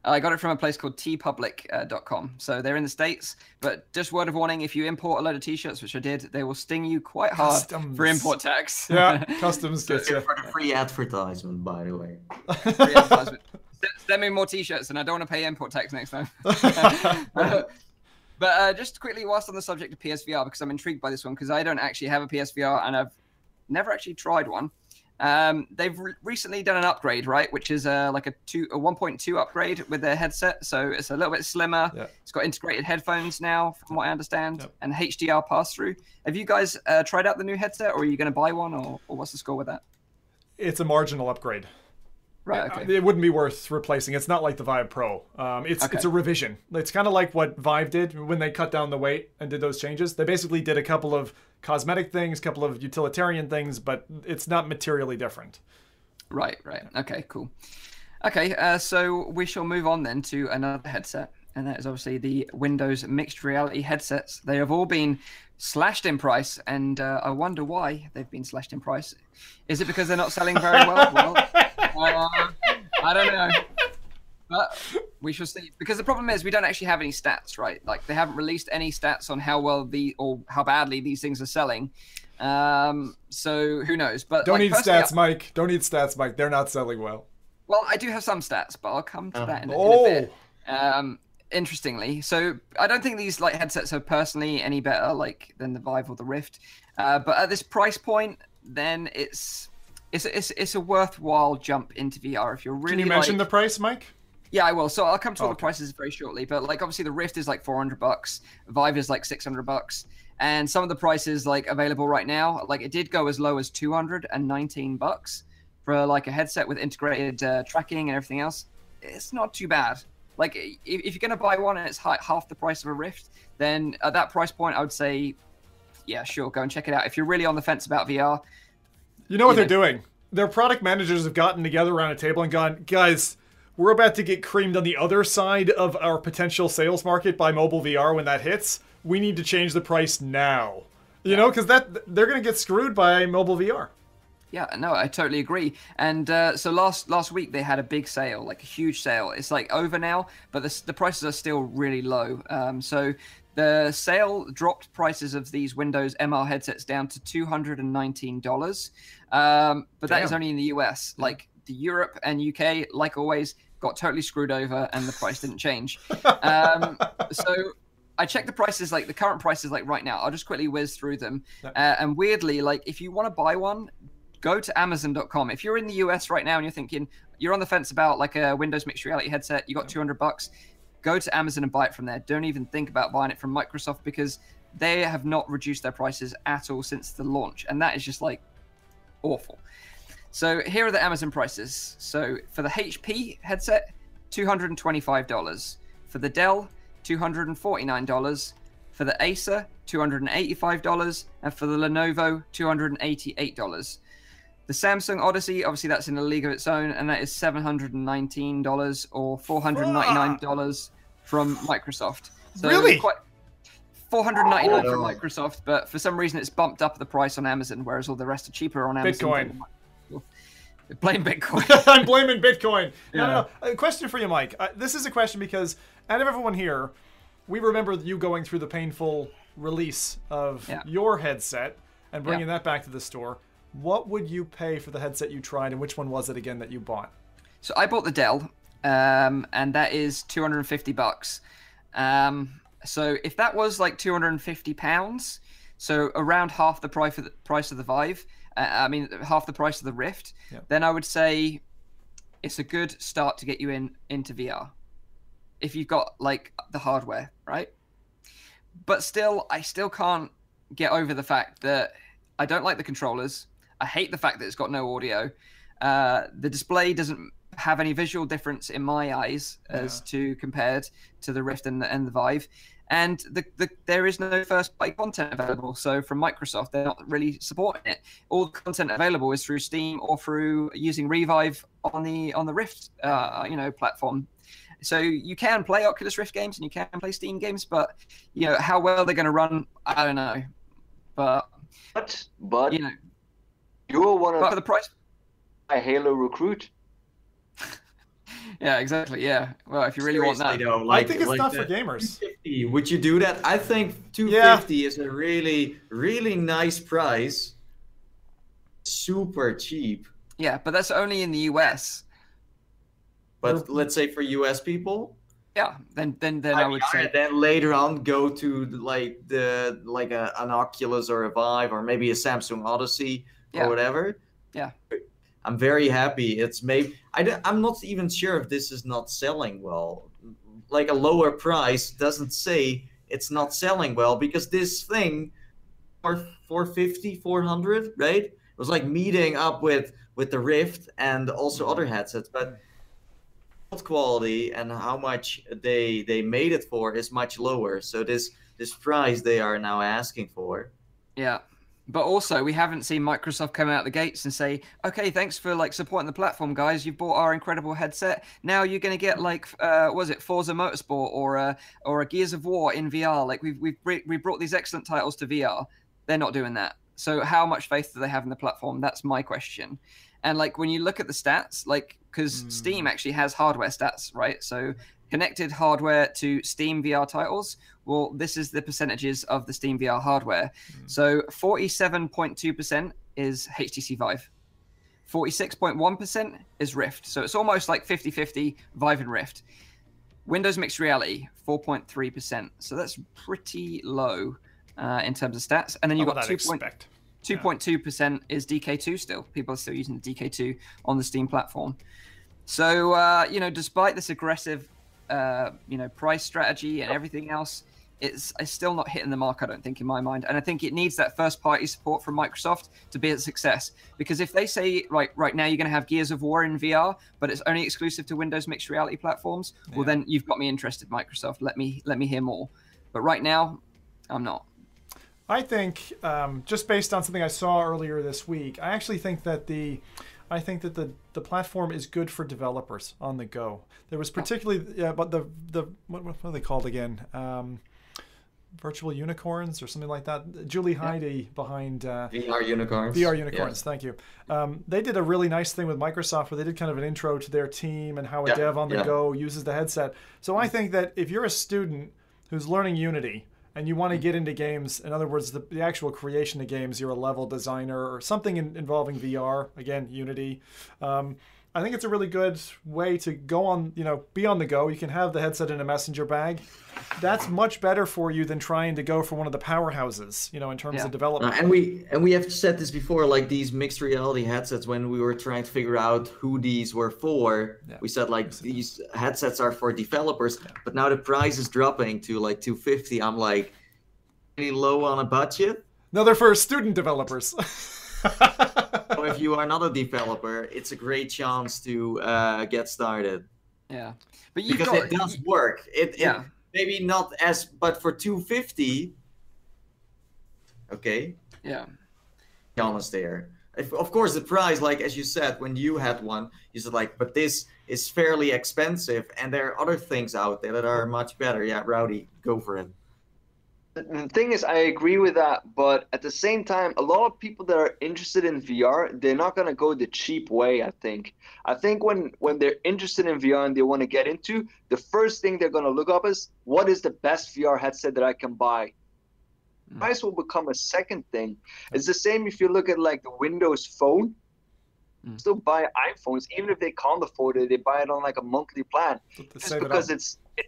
I got it from a place called teepublic.com. So they're in the States, but just word of warning if you import a load of t shirts, which I did, they will sting you quite hard Customs. for import tax. Yeah, customs gets you. for the free advertisement, by the way. Free advertisement. Send me more t shirts, and I don't want to pay import tax next time. But uh, just quickly, whilst on the subject of PSVR, because I'm intrigued by this one, because I don't actually have a PSVR and I've never actually tried one. Um, they've re- recently done an upgrade, right? Which is uh, like a two, a 1.2 upgrade with their headset. So it's a little bit slimmer. Yeah. It's got integrated headphones now, from what I understand, Yep. and HDR pass through. Have you guys uh, tried out the new headset, or are you going to buy one, or, or what's the score with that? It's a marginal upgrade. Right. Okay. It wouldn't be worth replacing. It's not like the Vive Pro. Um, it's Okay. it's a revision. It's kind of like what Vive did when they cut down the weight and did those changes. They basically did a couple of cosmetic things, a couple of utilitarian things, but it's not materially different. Right, right. Okay, cool. Okay, uh, so we shall move on then to another headset, and that is obviously the Windows mixed reality headsets. They have all been slashed in price, and uh, I wonder why they've been slashed in price. Is it because they're not selling very well? well uh, I don't know. But we shall see. Because the problem is we don't actually have any stats, right? Like they haven't released any stats on how well the or how badly these things are selling. Um, so who knows? But Don't like, need personally, stats, Mike. Don't need stats, Mike. They're not selling well. well, I do have some stats, but I'll come to Oh. that in, a- in Oh. a bit. Um, interestingly, so I don't think these like headsets are personally any better like than the Vive or the Rift, uh, but at this price point, then it's it's it's, it's a worthwhile jump into VR if you're really Can you mention like- the price, Mike? yeah, I will. So I'll come to all the Okay. prices very shortly. But like, obviously, the Rift is like 400 bucks. Vive is like 600 bucks. And some of the prices like available right now, like it did go as low as 219 bucks for like a headset with integrated uh, tracking and everything else. It's not too bad. Like if, if you're gonna buy one and it's half the price of a Rift, then at that price point, I would say, yeah, sure, go and check it out. If you're really on the fence about VR, You know what You they're doing? Their product managers have gotten together around a table and gone, guys, we're about to get creamed on the other side of our potential sales market by mobile VR when that hits. We need to change the price now. You know, because that they're going to get screwed by mobile VR. Yeah, no, I totally agree. And uh, so last last week they had a big sale, like a huge sale. It's like over now, but the the prices are still really low. Um, so the sale dropped prices of these Windows MR headsets down to two hundred and nineteen dollars. Um, but that is only in the US. Like the Europe and UK, like always, got totally screwed over, and the price didn't change. Um, so I checked the prices, like the current prices, like right now. I'll just quickly whiz through them. Uh, and weirdly, like if you want to buy one, go to Amazon.com. If you're in the US right now and you're thinking you're on the fence about like a Windows mixed reality headset, you got 200 bucks, go to Amazon and buy it from there. Don't even think about buying it from Microsoft because they have not reduced their prices at all since the launch, and that is just like awful. So here are the Amazon prices. So for the HP headset, $225. For the Dell, $249. For the Acer, $285. And for the Lenovo, $288. The Samsung Odyssey, obviously that's in a league of its own, and that is $719 or $499 from Microsoft. So Really? Quite, 499 from Oh. Microsoft, but for some reason it's bumped up the price on Amazon, whereas all the rest are cheaper on Amazon. Bitcoin. Blame Bitcoin. I'm blaming Bitcoin. No, Yeah. no, no. A question for you, Mike. Uh, this is a question because out of everyone here, we remember you going through the painful release of Yeah. your headset and bringing Yeah. that back to the store. What would you pay for the headset you tried, and which one was it again that you bought? So I bought the Dell, um, and that is 250 bucks. Um, so if that was like 250 pounds, so around half the price of the price of the Vive, uh, I mean half the price of the Rift, Yeah. then I would say it's a good start to get you in into VR. If you've got like the hardware, right? But still, I still can't get over the fact that I don't like the controllers. I hate the fact that it's got no audio. Uh, the display doesn't have any visual difference in my eyes as to compared to the Rift and the, and the Vive. And the, the there is no first party content available. So from Microsoft, they're not really supporting it. All the content available is through Steam or through using Revive on the on the Rift, uh, you know, platform. So you can play Oculus Rift games and you can play Steam games, but you know how well they're going to run, I don't know. But But but you know, you're one but of for the price, A Halo recruit. yeah, exactly, yeah. Well, if you really want that, Seriously, though, I think it's like not for gamers. 250, Would you do that? I think 250 is a really, really nice price. Super cheap. yeah, but that's only in the US. But let's say for US people, Yeah, then then then I, I would alright, say then later on go to like the like a, an Oculus or a Vive or maybe a Samsung Odyssey Yeah. or whatever. Yeah. I'm very happy. It's maybe I I'm not even sure if this is not selling well. Like a lower price doesn't say it's not selling well because this thing for 450 400 right it was like meeting up with with the rift and also other headsets but build quality and how much they they made it for is much lower so this this price they are now asking for yeah. But also, we haven't seen Microsoft come out the gates and say, "Okay, thanks for like supporting the platform, guys. You've bought our incredible headset. Now you're going to get like, uh, was it Forza Motorsport or a or a Gears of War in VR? Like we've we've we brought these excellent titles to VR. They're not doing that. So how much faith do they have in the platform? That's my question. And like when you look at the stats, like because Steam actually has hardware stats, right? So connected hardware to Steam VR titles. Well, this is the percentages of the Steam VR hardware. So 47.2% is HTC Vive. 46.1% is Rift. So it's almost like 50 50 Vive and Rift. Windows Mixed Reality, 4.3%. So that's pretty low uh, in terms of stats. And then you've got I'd 2. expect. 2.2% is DK2 still. People are still using the DK2 on the Steam platform. So, uh, you know, despite this aggressive, uh, you know, price strategy and everything else, it's, it's still not hitting the mark, I don't think, in my mind. And I think it needs that first party support from Microsoft to be a success. Because if they say, right, right now you're going to have Gears of War in VR, but it's only exclusive to Windows mixed reality platforms, well, then you've got me interested, Microsoft. Let me let me hear more. But right now, I'm not. I think um, just based on something I saw earlier this week, I actually think that the I think that the, the platform is good for developers on the go. There was particularly, yeah, but the the what, what are they called again? Um, virtual unicorns or something like that. Julie Heyde behind uh, VR unicorns. VR unicorns. Thank you. Um, they did a really nice thing with Microsoft where they did kind of an intro to their team and how a Yeah, dev on the yeah. go uses the headset. So I think that if you're a student who's learning Unity and you want to get into games, in other words, the, the actual creation of games, you're a level designer or something in, involving VR, again, Unity. Um, I think it's a really good way to go on, you know, be on the go. You can have the headset in a messenger bag. That's much better for you than trying to go for one of the powerhouses, you know, in terms Yeah. of development. Uh, and we and we have said this before, like these mixed reality headsets. When we were trying to figure out who these were for, Yeah. we said like these headsets are for developers. But now the price is dropping to like 250. I'm like, any low on a budget? No, they're for student developers. So if you are not a developer, it's a great chance to uh, get started Yeah, but because got it does work. It, it Yeah. maybe not as, but for 250. Okay. yeah. honest there. If, of course, the price, like as you said, when you had one, you said like, but this is fairly expensive, and there are other things out there that are much better. Yeah, Rowdy, go for it. The- thing is, I agree with that, but at the same time, a lot of people that are interested in VR, they're not gonna go the cheap way. I think. I think when when they're interested in VR and they want to get into, the first thing they're gonna look up is what is the best VR headset that I can buy. Mm. Price will become a second thing. It's the same if you look at like the Windows Phone. Mm. Still buy iPhones, even if they can't afford it. They buy it on like a monthly plan just save it because it's it,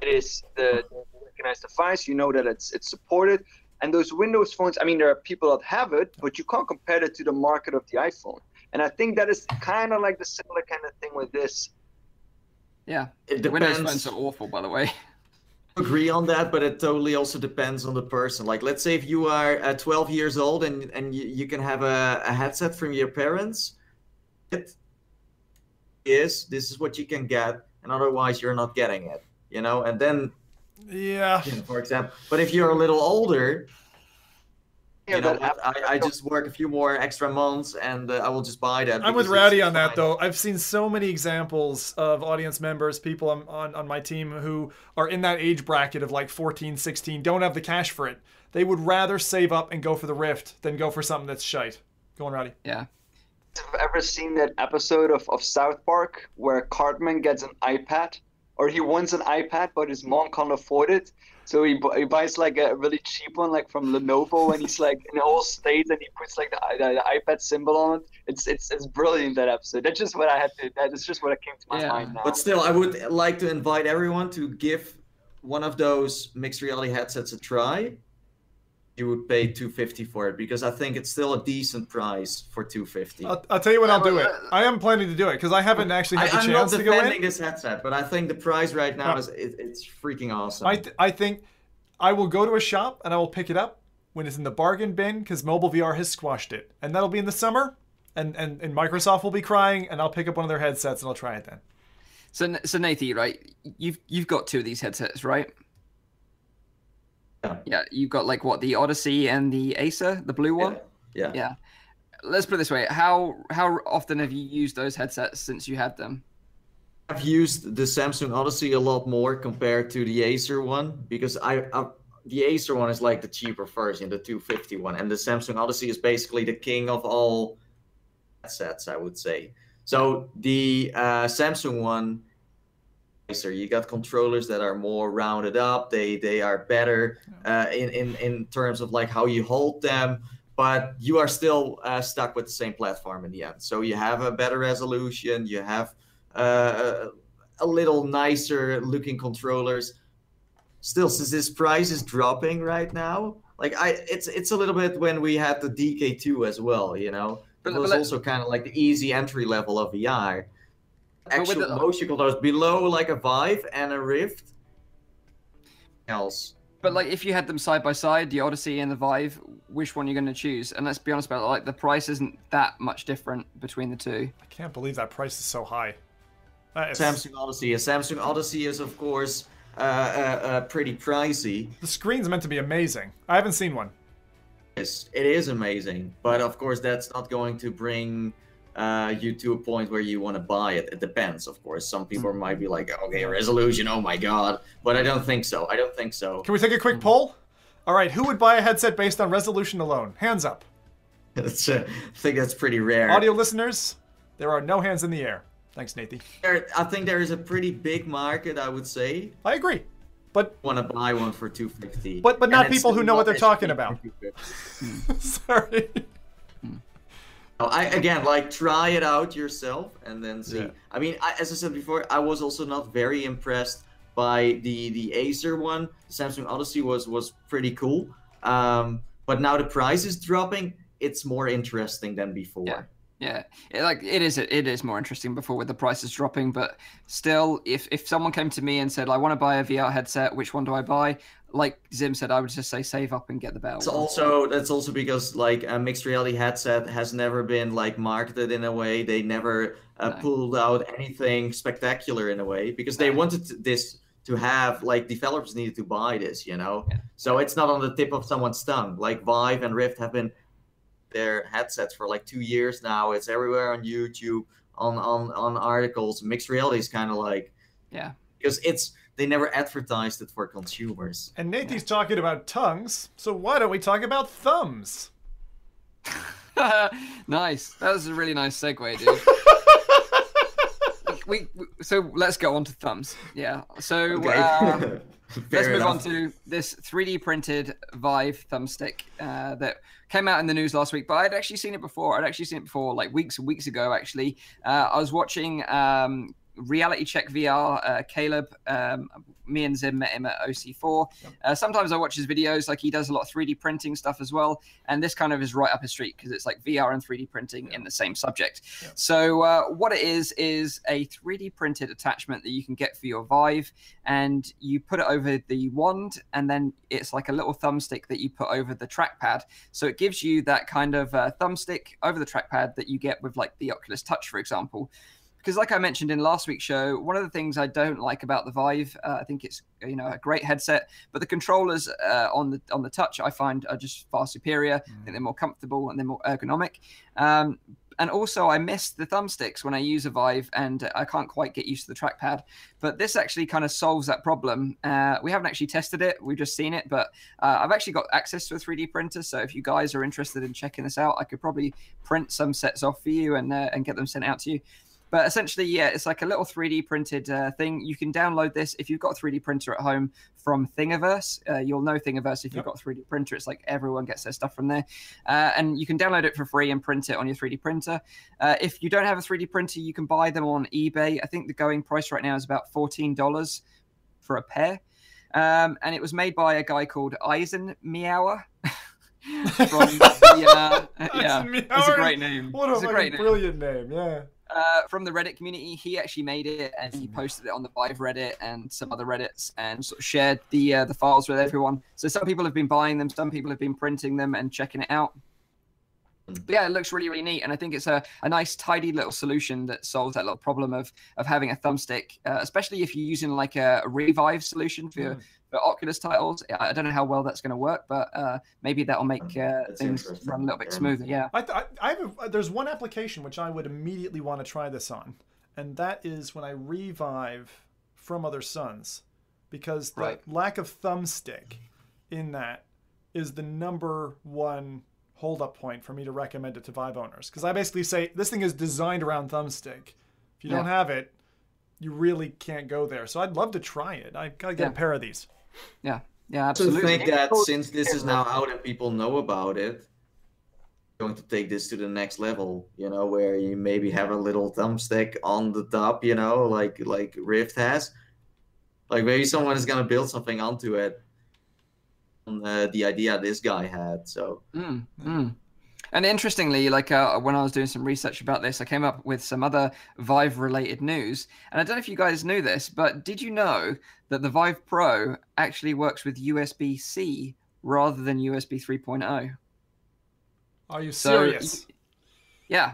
it is the, the recognized device. You know that it's it's supported, and those Windows phones. I mean, there are people that have it, but you can't compare it to the market of the iPhone. And I think that is kind of like the similar kind of thing with this. Yeah, It the Windows phones are awful, by the way. Agree on that, but it totally also depends on the person. Like, let's say if you are uh, 12 years old and and you, you can have a, a headset from your parents, it is this is what you can get, and otherwise you're not getting it. You know, and then Yeah. you know, for example, but if you're a little older, Yeah, you know, that I, I just work a few more extra months and uh, I will just buy that. I'm with Rowdy on that though. I've seen so many examples of audience members, people on, on, on my team who are in that age bracket of like 14, 16, don't have the cash for it. They would rather save up and go for the Rift than go for something that's shite. Go on, Rowdy. Yeah, have ever seen that episode of, of South Park where Cartman gets an iPad, or he wants an iPad, but his mom can't afford it, so he, bu- he buys like a really cheap one, like from Lenovo, and he's like in all states, and he puts like the, the, the iPad symbol on it. It's it's it's brilliant that episode. That's just what I had to. That's just what came to my Yeah. mind now. But still, I would like to invite everyone to give one of those mixed reality headsets a try. You would pay 250 for it because I think it's still a decent price for 250. I'll, I'll tell you when I'll do it. Uh, I am planning to do it because I haven't actually I, had the I'm not chance to go defending in. this headset, but I think the price right now uh, is it, it's freaking awesome. I, th- I think I will go to a shop and I will pick it up when it's in the bargain bin because mobile VR has squashed it. And that'll be in the summer. And, and, and Microsoft will be crying and I'll pick up one of their headsets and I'll try it then. So, so Nathan, right? You've you've got two of these headsets, right? Yeah. Yeah, you've got like what the Odyssey and the Acer, the blue one. yeah. yeah. Yeah. Let's put it this way: how how often have you used those headsets since you had them? I've used the Samsung Odyssey a lot more compared to the Acer one because I, I the Acer one is like the cheaper version, the 250 one, and the Samsung Odyssey is basically the king of all headsets, I would say. So the uh, Samsung one, Acer, you got controllers that are more rounded up. They they are better uh, in in in terms of like how you hold them. But you are still uh, stuck with the same platform in the end. So you have a better resolution. You have uh, a little nicer looking controllers. Still, since this price is dropping right now, like I, it's it's a little bit when we had the DK2 as well. You know, But- it was let- also kind of like the easy entry level of VR. But with Actual the- motion controllers below like a Vive and a Rift. Else, But like, if you had them side by side, the Odyssey and the Vive, which one you're going to choose? And let's be honest about it, like the price isn't that much different between the two. I can't believe that price is so high. That is- Samsung Odyssey. A Samsung Odyssey is of course uh, uh, uh, pretty pricey. The screen's meant to be amazing. I haven't seen one. Yes, it is amazing, but of course that's not going to bring uh, you to a point where you want to buy it. It depends, of course. Some people might be like, "Okay, resolution, oh my god," but I don't think so. I don't think so. Can we take a quick poll? All right, who would buy a headset based on resolution alone? Hands up. Uh, I think that's pretty rare. Audio listeners, there are no hands in the air. Thanks, Nathan. I think there is a pretty big market. I would say I agree. But want to buy one for two fifty. But- but not people who know what they're talking about. sorry. I again like try it out yourself and then see. Yeah. I mean, I, as I said before, I was also not very impressed by the the Acer one. The Samsung Odyssey was was pretty cool. Um, but now the price is dropping. It's more interesting than before. Yeah. Yeah, it, like it is. It is more interesting before with the prices dropping, but still, if if someone came to me and said, "I want to buy a VR headset, which one do I buy?" Like Zim said, I would just say save up and get the better It's one. also that's also because like a mixed reality headset has never been like marketed in a way. They never uh, No. pulled out anything spectacular in a way because they No. wanted this to have like developers needed to buy this, you know. Yeah. So it's not on the tip of someone's tongue. Like Vive and Rift have been their headsets for like two years now. It's everywhere on YouTube, on on on articles. Mixed reality is kind of like Yeah. because it's they never advertised it for consumers. And Nathan's talking about tongues, so why don't we talk about thumbs? nice. That was a really nice segue, dude. we, we so let's go on to thumbs. Yeah. So uh, Let's Fair move on to this 3D printed Vive thumbstick uh, that came out in the news last week. But I'd actually seen it before. I'd actually seen it before, like weeks and weeks ago. Actually, uh, I was watching um, Reality Check VR. Uh, Caleb, um, me and Zim met him at OC4. Uh, sometimes I watch his videos. Like he does a lot of 3D printing stuff as well. And this kind of is right up his street because it's like VR and 3D printing in the same subject. Yeah. So uh, what it is is a 3D printed attachment that you can get for your Vive and you put it over the wand and then it's like a little thumbstick that you put over the trackpad so it gives you that kind of uh, thumbstick over the trackpad that you get with like the oculus touch for example because like i mentioned in last week's show one of the things i don't like about the vive uh, i think it's you know a great headset but the controllers uh, on the on the touch i find are just far superior i think they're more comfortable and they're more ergonomic um, and also I miss the thumbsticks when I use a Vive, and I can't quite get used to the trackpad. But this actually kind of solves that problem. Uh, we haven't actually tested it; we've just seen it. But uh, I've actually got access to a 3D printer, so if you guys are interested in checking this out, I could probably print some sets off for you and uh, and get them sent out to you. But essentially, yeah, it's like a little 3D printed uh, thing. You can download this if you've got a 3D printer at home from Thingiverse. Uh, you'll know Thingiverse if you've got a 3D printer. It's like everyone gets their stuff from there. Uh, and you can download it for free and print it on your 3D printer. Uh, if you don't have a 3D printer, you can buy them on eBay. I think the going price right now is about $14 for a pair. Um, and it was made by a guy called Eisen Meower. from the, uh, yeah, it's a great name. What a it's a great name brilliant name, yeah. Uh, from the Reddit community. He actually made it and he posted it on the Vive Reddit and some other Reddits and sort of shared the uh, the files with everyone. So some people have been buying them, some people have been printing them and checking it out. But yeah, it looks really, really neat, and I think it's a, a nice, tidy little solution that solves that little problem of of having a thumbstick, uh, especially if you're using like a, a Revive solution for Mm. for Oculus titles. I don't know how well that's going to work, but uh, maybe that'll make uh, things run a little bit smoother. Yeah. I, th- I, I have a, there's one application which I would immediately want to try this on, and that is when I revive from Other Suns, because the Right. lack of thumbstick in that is the number one hold up point for me to recommend it to Vive owners. Because I basically say this thing is designed around thumbstick. If you don't have it, you really can't go there. So I'd love to try it. I gotta get Yeah. a pair of these. Yeah. Yeah. to Absolutely. think that since this is now out and people know about it, going to take this to the next level, you know, where you maybe have a little thumbstick on the top, you know, like like Rift has. Like maybe someone is gonna build something onto it. On uh, the idea this guy had, so Mm, mm. And interestingly, like uh, when I was doing some research about this, I came up with some other Vive related news. And I don't know if you guys knew this, but did you know that the Vive Pro actually works with USB C rather than USB 3.0? Are you So, serious? Yeah.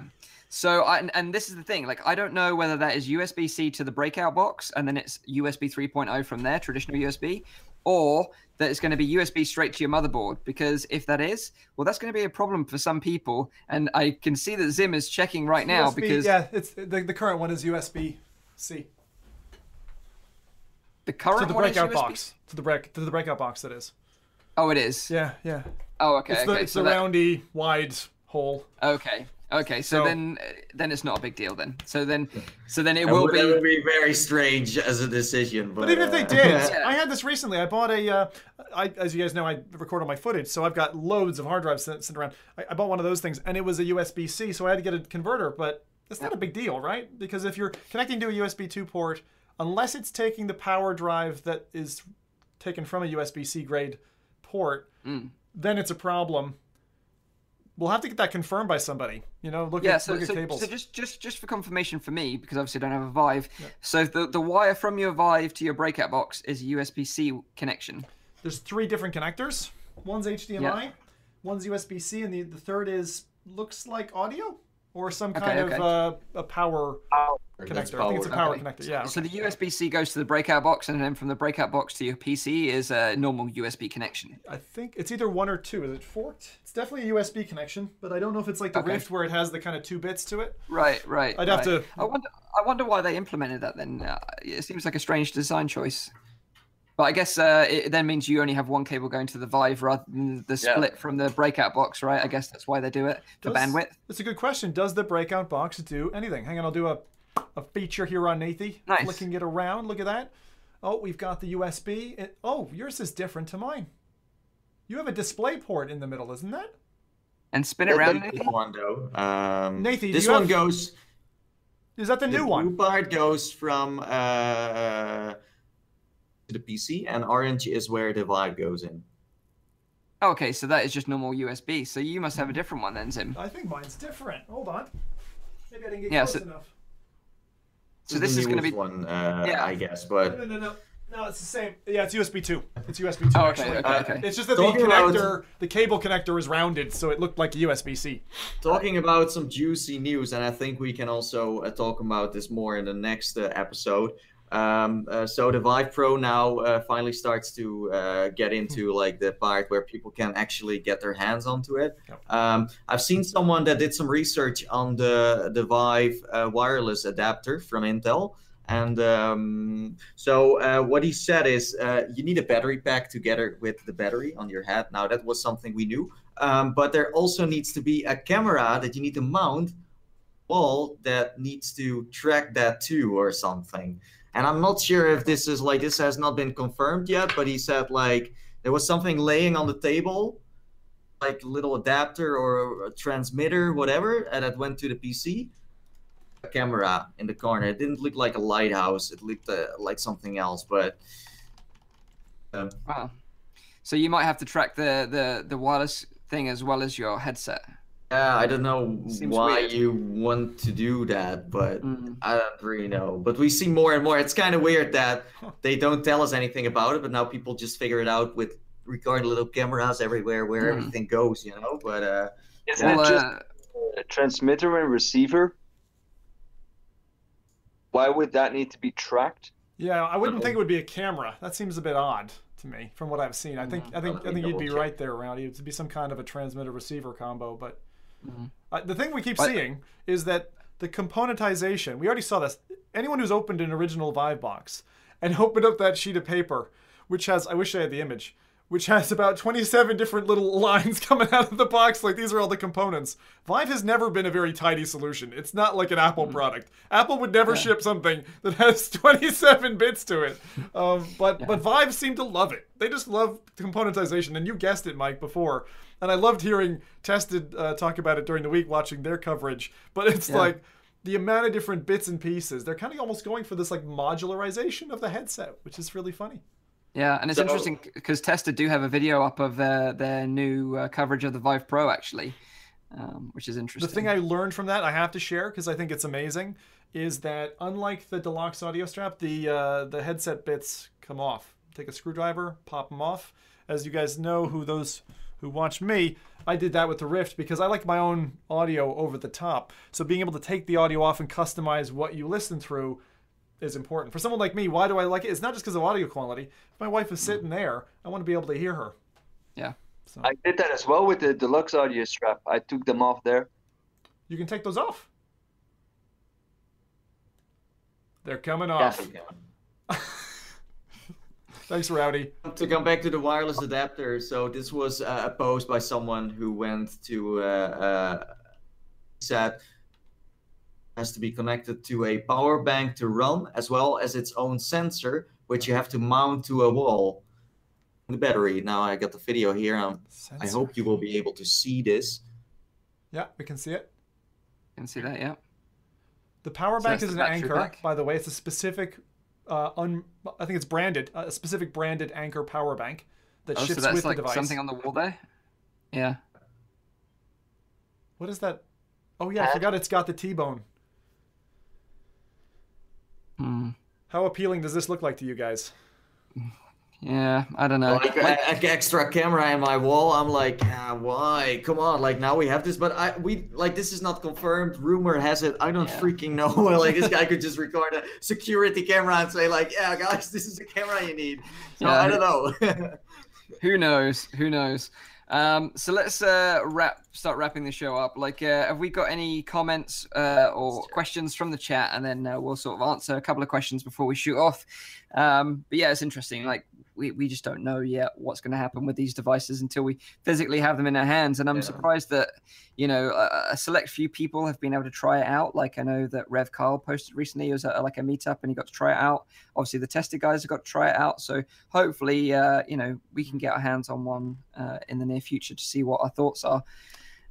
So, I, and, and this is the thing like, I don't know whether that is USB C to the breakout box and then it's USB 3.0 from there, traditional USB, or that it's going to be USB straight to your motherboard. Because if that is, well, that's going to be a problem for some people. And I can see that Zim is checking right now USB because yeah, it's the, the current one is USB C the current to the one is breakout USB box to the break to the breakout box that is. Oh, it is. Yeah, yeah. Oh, okay. it's the okay. it's so the that- roundy wide hole. Okay. Okay, so, So- then uh, then it's not a big deal then. So then so then it will would, that would be be very strange as a decision. But, But even if they uh, did, Yeah. I had this recently. I bought a, uh, I, as you guys know, I record all my footage, so I've got loads of hard drives sit- sitting around. I, I bought one of those things, and it was a USB C, so I had to get a converter. But it's not a big deal, right? Because if you're connecting to a USB 2 port, unless it's taking the power drive that is taken from a USB C grade port, Mm. then it's a problem. We'll have to get that confirmed by somebody. You know, look yeah, at so, look at so, cables. so just just just for confirmation for me, because obviously I don't have a Vive. So the the wire from your Vive to your breakout box is a USB C connection. There's three different connectors. One's HDMI, Yeah. one's USB C, and the, the third is looks like audio or some Okay, kind okay. of uh, a power That's connector. I think it's a power Okay. connector. Yeah. So the USB C goes to the breakout box, and then from the breakout box to your PC is a normal USB connection. I think it's either one or two. Is it forked? It's definitely a USB connection, but I don't know if it's like the Okay. Rift where it has the kind of two bits to it. Right, right. I'd have right. to- I wonder. I wonder why they implemented that. Then uh, it seems like a strange design choice. But I guess uh, it then means you only have one cable going to the Vive rather than the Yeah. split from the breakout box, right? I guess that's why they do it for Does- bandwidth. That's a good question. Does the breakout box do anything? Hang on, I'll do a, a feature here on Nathie. Nice. Flicking it around. Look at that. Oh, we've got the USB. It, oh, yours is different to mine. You have a display port in the middle, isn't that? And spin it Yeah, around. they- This one though. Um, Nathan, do this you one have- goes. Is that the, The new one? The blue part goes from uh, to the PC, and orange is where the Vive goes in. Okay, so that is just normal USB. So you must have a different one then, Zim. I think mine's different. Hold on. Maybe I didn't get Yeah, close so- enough. So this the is going to be. one, uh, Yeah. I guess. But no, no, no. No, no. it's the same. Yeah, it's USB 2. It's USB 2, Oh, okay, actually. okay, okay. It's just that the Talking about- connector, the cable connector is rounded, so it looked like a USB C. talking about some juicy news, and I think we can also uh, talk about this more in the next uh, episode. Um, uh, so the Vive Pro now uh, finally starts to uh, get into like the part where people can actually get their hands onto it. Um, I've seen someone that did some research on the the Vive uh, wireless adapter from Intel. And um, so uh, what he said is uh, you need a battery pack together with the battery on your head. Now that was something we knew, um, but there also needs to be a camera that you need to mount wall that needs to track that too or something. And I'm not sure if this is like this has not been confirmed yet, but he said like there was something laying on the table, like a little adapter or a transmitter, whatever, and it went to the PC. A camera in the corner. It didn't look like a lighthouse. It looked uh, like something else, but. Um, Wow. So you might have to track the, the, the wireless thing as well as your headset. Yeah, I don't know Seems why weird. you want to do that, but Mm. I don't really know. But we see more and more. It's kind of weird that they don't tell us anything about it, but now people just figure it out with recording little cameras everywhere where Mhm. everything goes, you know. But uh, Isn't Well, it just uh, a transmitter and receiver? Why would that need to be tracked? Yeah, I wouldn't think it would be a camera. That seems a bit odd to me from what I've seen. I think I think I think you'd be right there, Rowdy. It'd be some kind of a transmitter receiver combo. But Mhm. uh, the thing we keep But- seeing is that the componentization. We already saw this. Anyone who's opened an original Vive box and opened up that sheet of paper, which has I wish I had the image, which has about 27 different little lines coming out of the box. Like these are all the components. Vive has never been a very tidy solution. It's not like an Apple product. Apple would never ship something that has 27 bits to it. Um, but but Vive seem to love it. They just love componentization. And you guessed it, Mike, before. And I loved hearing Tested uh, talk about it during the week, watching their coverage. But it's Yeah. like the amount of different bits and pieces. They're kind of almost going for this like modularization of the headset, which is really funny. Yeah, and it's So- interesting because Tested do have a video up of their their new uh, coverage of the Vive Pro actually, um, which is interesting. The thing I learned from that, I have to share because I think it's amazing, is that unlike the deluxe audio strap, the uh, the headset bits come off. Take a screwdriver, pop them off. As you guys know, who those who watch me, I did that with the Rift because I like my own audio over the top. So being able to take the audio off and customize what you listen through is important. For someone like me, why do I like it? It's not just because of audio quality. If my wife is sitting there, I want to be able to hear her. Yeah. So I did that as well with the deluxe audio strap. I took them off there. you can take those off. They're coming off. Thanks, Rowdy. to come back to the wireless adapter, so this was uh, a post by someone who went to uh, uh, set has to be connected to a power bank to run, as well as its own sensor, which you have to mount to a wall. The battery. Now I got the video here. Um, I hope you will be able to see this. Yeah, we can see it. Can see that, yeah. The power So bank is an Anker, pack? by the way. It's a specific, uh, un, I think it's branded, uh, a specific branded Anker power bank that Oh, ships so that's with like the device. something on the wall there. Yeah. What is that? Oh yeah, I forgot it's got the T-bone. Hmm. How appealing does this look like to you guys? Yeah, I don't know. like, a- a extra camera in my wall i'm like ah, why come on like now we have this but i we like this is not confirmed rumor has it i don't Yeah. freaking know like this guy could just record a security camera and say like yeah guys this is the camera you need so Yeah. i don't know Who knows? Who knows? Um, so let's uh, wrap, start wrapping the show up. Like, uh, have we got any comments uh, or questions from the chat? And then uh, we'll sort of answer a couple of questions before we shoot off. Um, but yeah, it's interesting. Like, we, we just don't know yet what's going to happen with these devices until we physically have them in our hands. And I'm Yeah. surprised that you know a, a select few people have been able to try it out. Like I know that Rev Carl posted recently. He was at like a meetup and he got to try it out. Obviously, the tested guys have got to try it out. So hopefully, uh, you know, we can get our hands on one uh, in the near future to see what our thoughts are.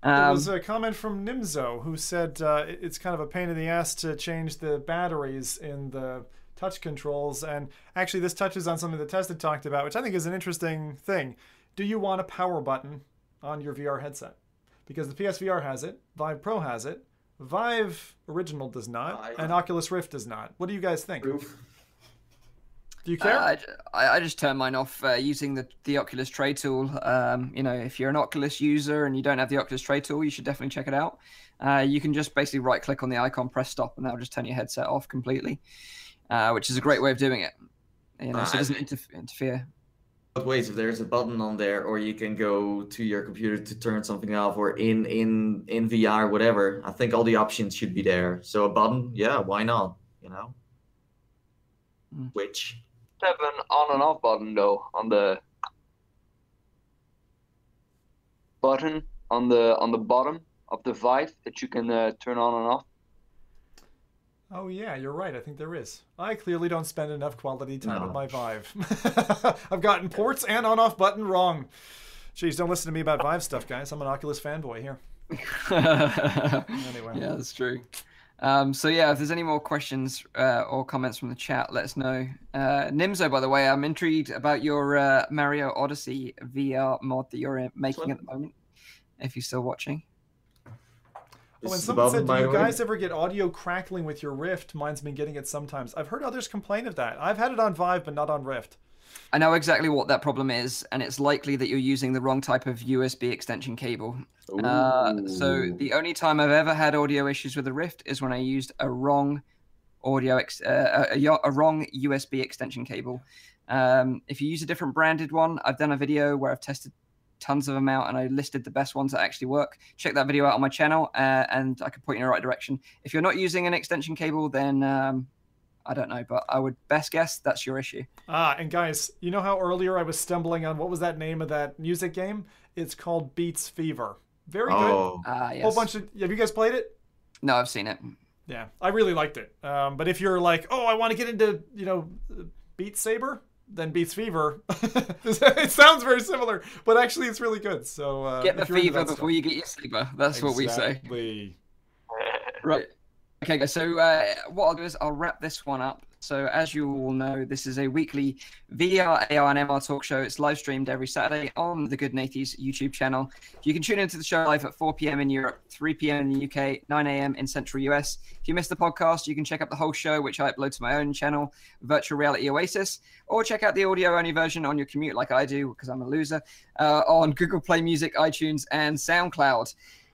There Um, was a comment from Nimzo who said uh, it's kind of a pain in the ass to change the batteries in the touch controls. And actually, this touches on something that Tested talked about, which I think is an interesting thing. Do you want a power button on your VR headset? Because the PSVR has it, Vive Pro has it, Vive Original does not, I- and Oculus Rift does not. What do you guys think? Proof. Do you care? Uh, I, j- I- I just turn mine off uh, using the, the Oculus Tray tool. Um, you know, if you're an Oculus user and you don't have the Oculus Tray tool, you should definitely check it out. Uh, you can just basically right click on the icon, press stop, and that'll just turn your headset off completely, uh, which is a great way of doing it. You know, so it Uh, doesn't interf- interfere. But wait, if there's a button on there, or you can go to your computer to turn something off, or in in in VR, whatever. I think all the options should be there. So a button, yeah, why not? You know. Mm. Which have an on and off button though on the button on the on the bottom of the Vive that you can uh, turn on and off. Oh yeah, you're right. I think there is. I clearly don't spend enough quality time with my Vive. I've gotten ports and on-off button wrong. Jeez, don't listen to me about Vive stuff, guys. I'm an Oculus fanboy here. Anyway. Yeah, that's true. Um, so yeah, if there's any more questions uh, or comments from the chat, let us know. Uh, Nimzo, by the way, I'm intrigued about your uh, Mario Odyssey VR mod that you're uh, making at the moment. If you're still watching, this and someone said, "Do you guys ever get audio crackling with your Rift?" Mine's been getting it sometimes. I've heard others complain of that. I've had it on Vive, but not on Rift. I know exactly what that problem is, and it's likely that you're using the wrong type of USB extension cable. Uh, so the only time I've ever had audio issues with the Rift is when I used a wrong audio ex- uh, a, a, a wrong USB extension cable. Um, if you use a different branded one, I've done a video where I've tested tons of them out and I listed the best ones that actually work. Check that video out on my channel, uh, and I can point you in the right direction. If you're not using an extension cable, then um, I don't know, but I would best guess that's your issue. Ah, and guys, you know how earlier I was stumbling on what was that name of that music game? It's called Beats Fever. Very good. Oh, Ah, yes. Whole bunch of. Have you guys played it? No, I've seen it. Yeah, I really liked it. Um, but if you're like, oh, I want to get into, you know, Beat Saber, then Beats Fever. it sounds very similar, but actually it's really good. So uh, Get the if you're into fever before stuff. you get your sleeper. That's what we say. Right. Okay, guys. So uh, what I'll do is I'll wrap this one up. So as you all know, this is a weekly VR, AR, and MR talk show. It's live streamed every Saturday on the Good Nathies YouTube channel. You can tune into the show live at 4 p.m. in Europe, 3 p.m. in the UK, 9 a.m. in Central US. If you missed the podcast, you can check out the whole show, which I upload to my own channel, Virtual Reality Oasis, or check out the audio-only version on your commute, like I do, because I'm a loser, uh, on Google Play Music, iTunes, and SoundCloud.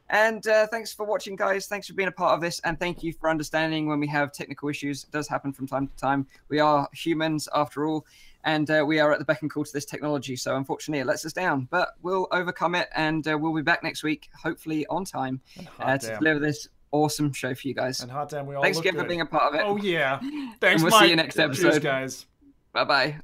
And uh, thanks for watching, guys. Thanks for being a part of this. And thank you for understanding when we have technical issues. It does happen from time to time. We are humans, after all, and uh, we are at the beck and call to this technology. So unfortunately, it lets us down. But we'll overcome it, and uh, we'll be back next week, hopefully on time, uh, to deliver this awesome show for you guys. And hot damn, we all Thanks look again for being a part of it. Oh yeah. Thanks, we'll see you next Cheers, episode. guys. Bye bye.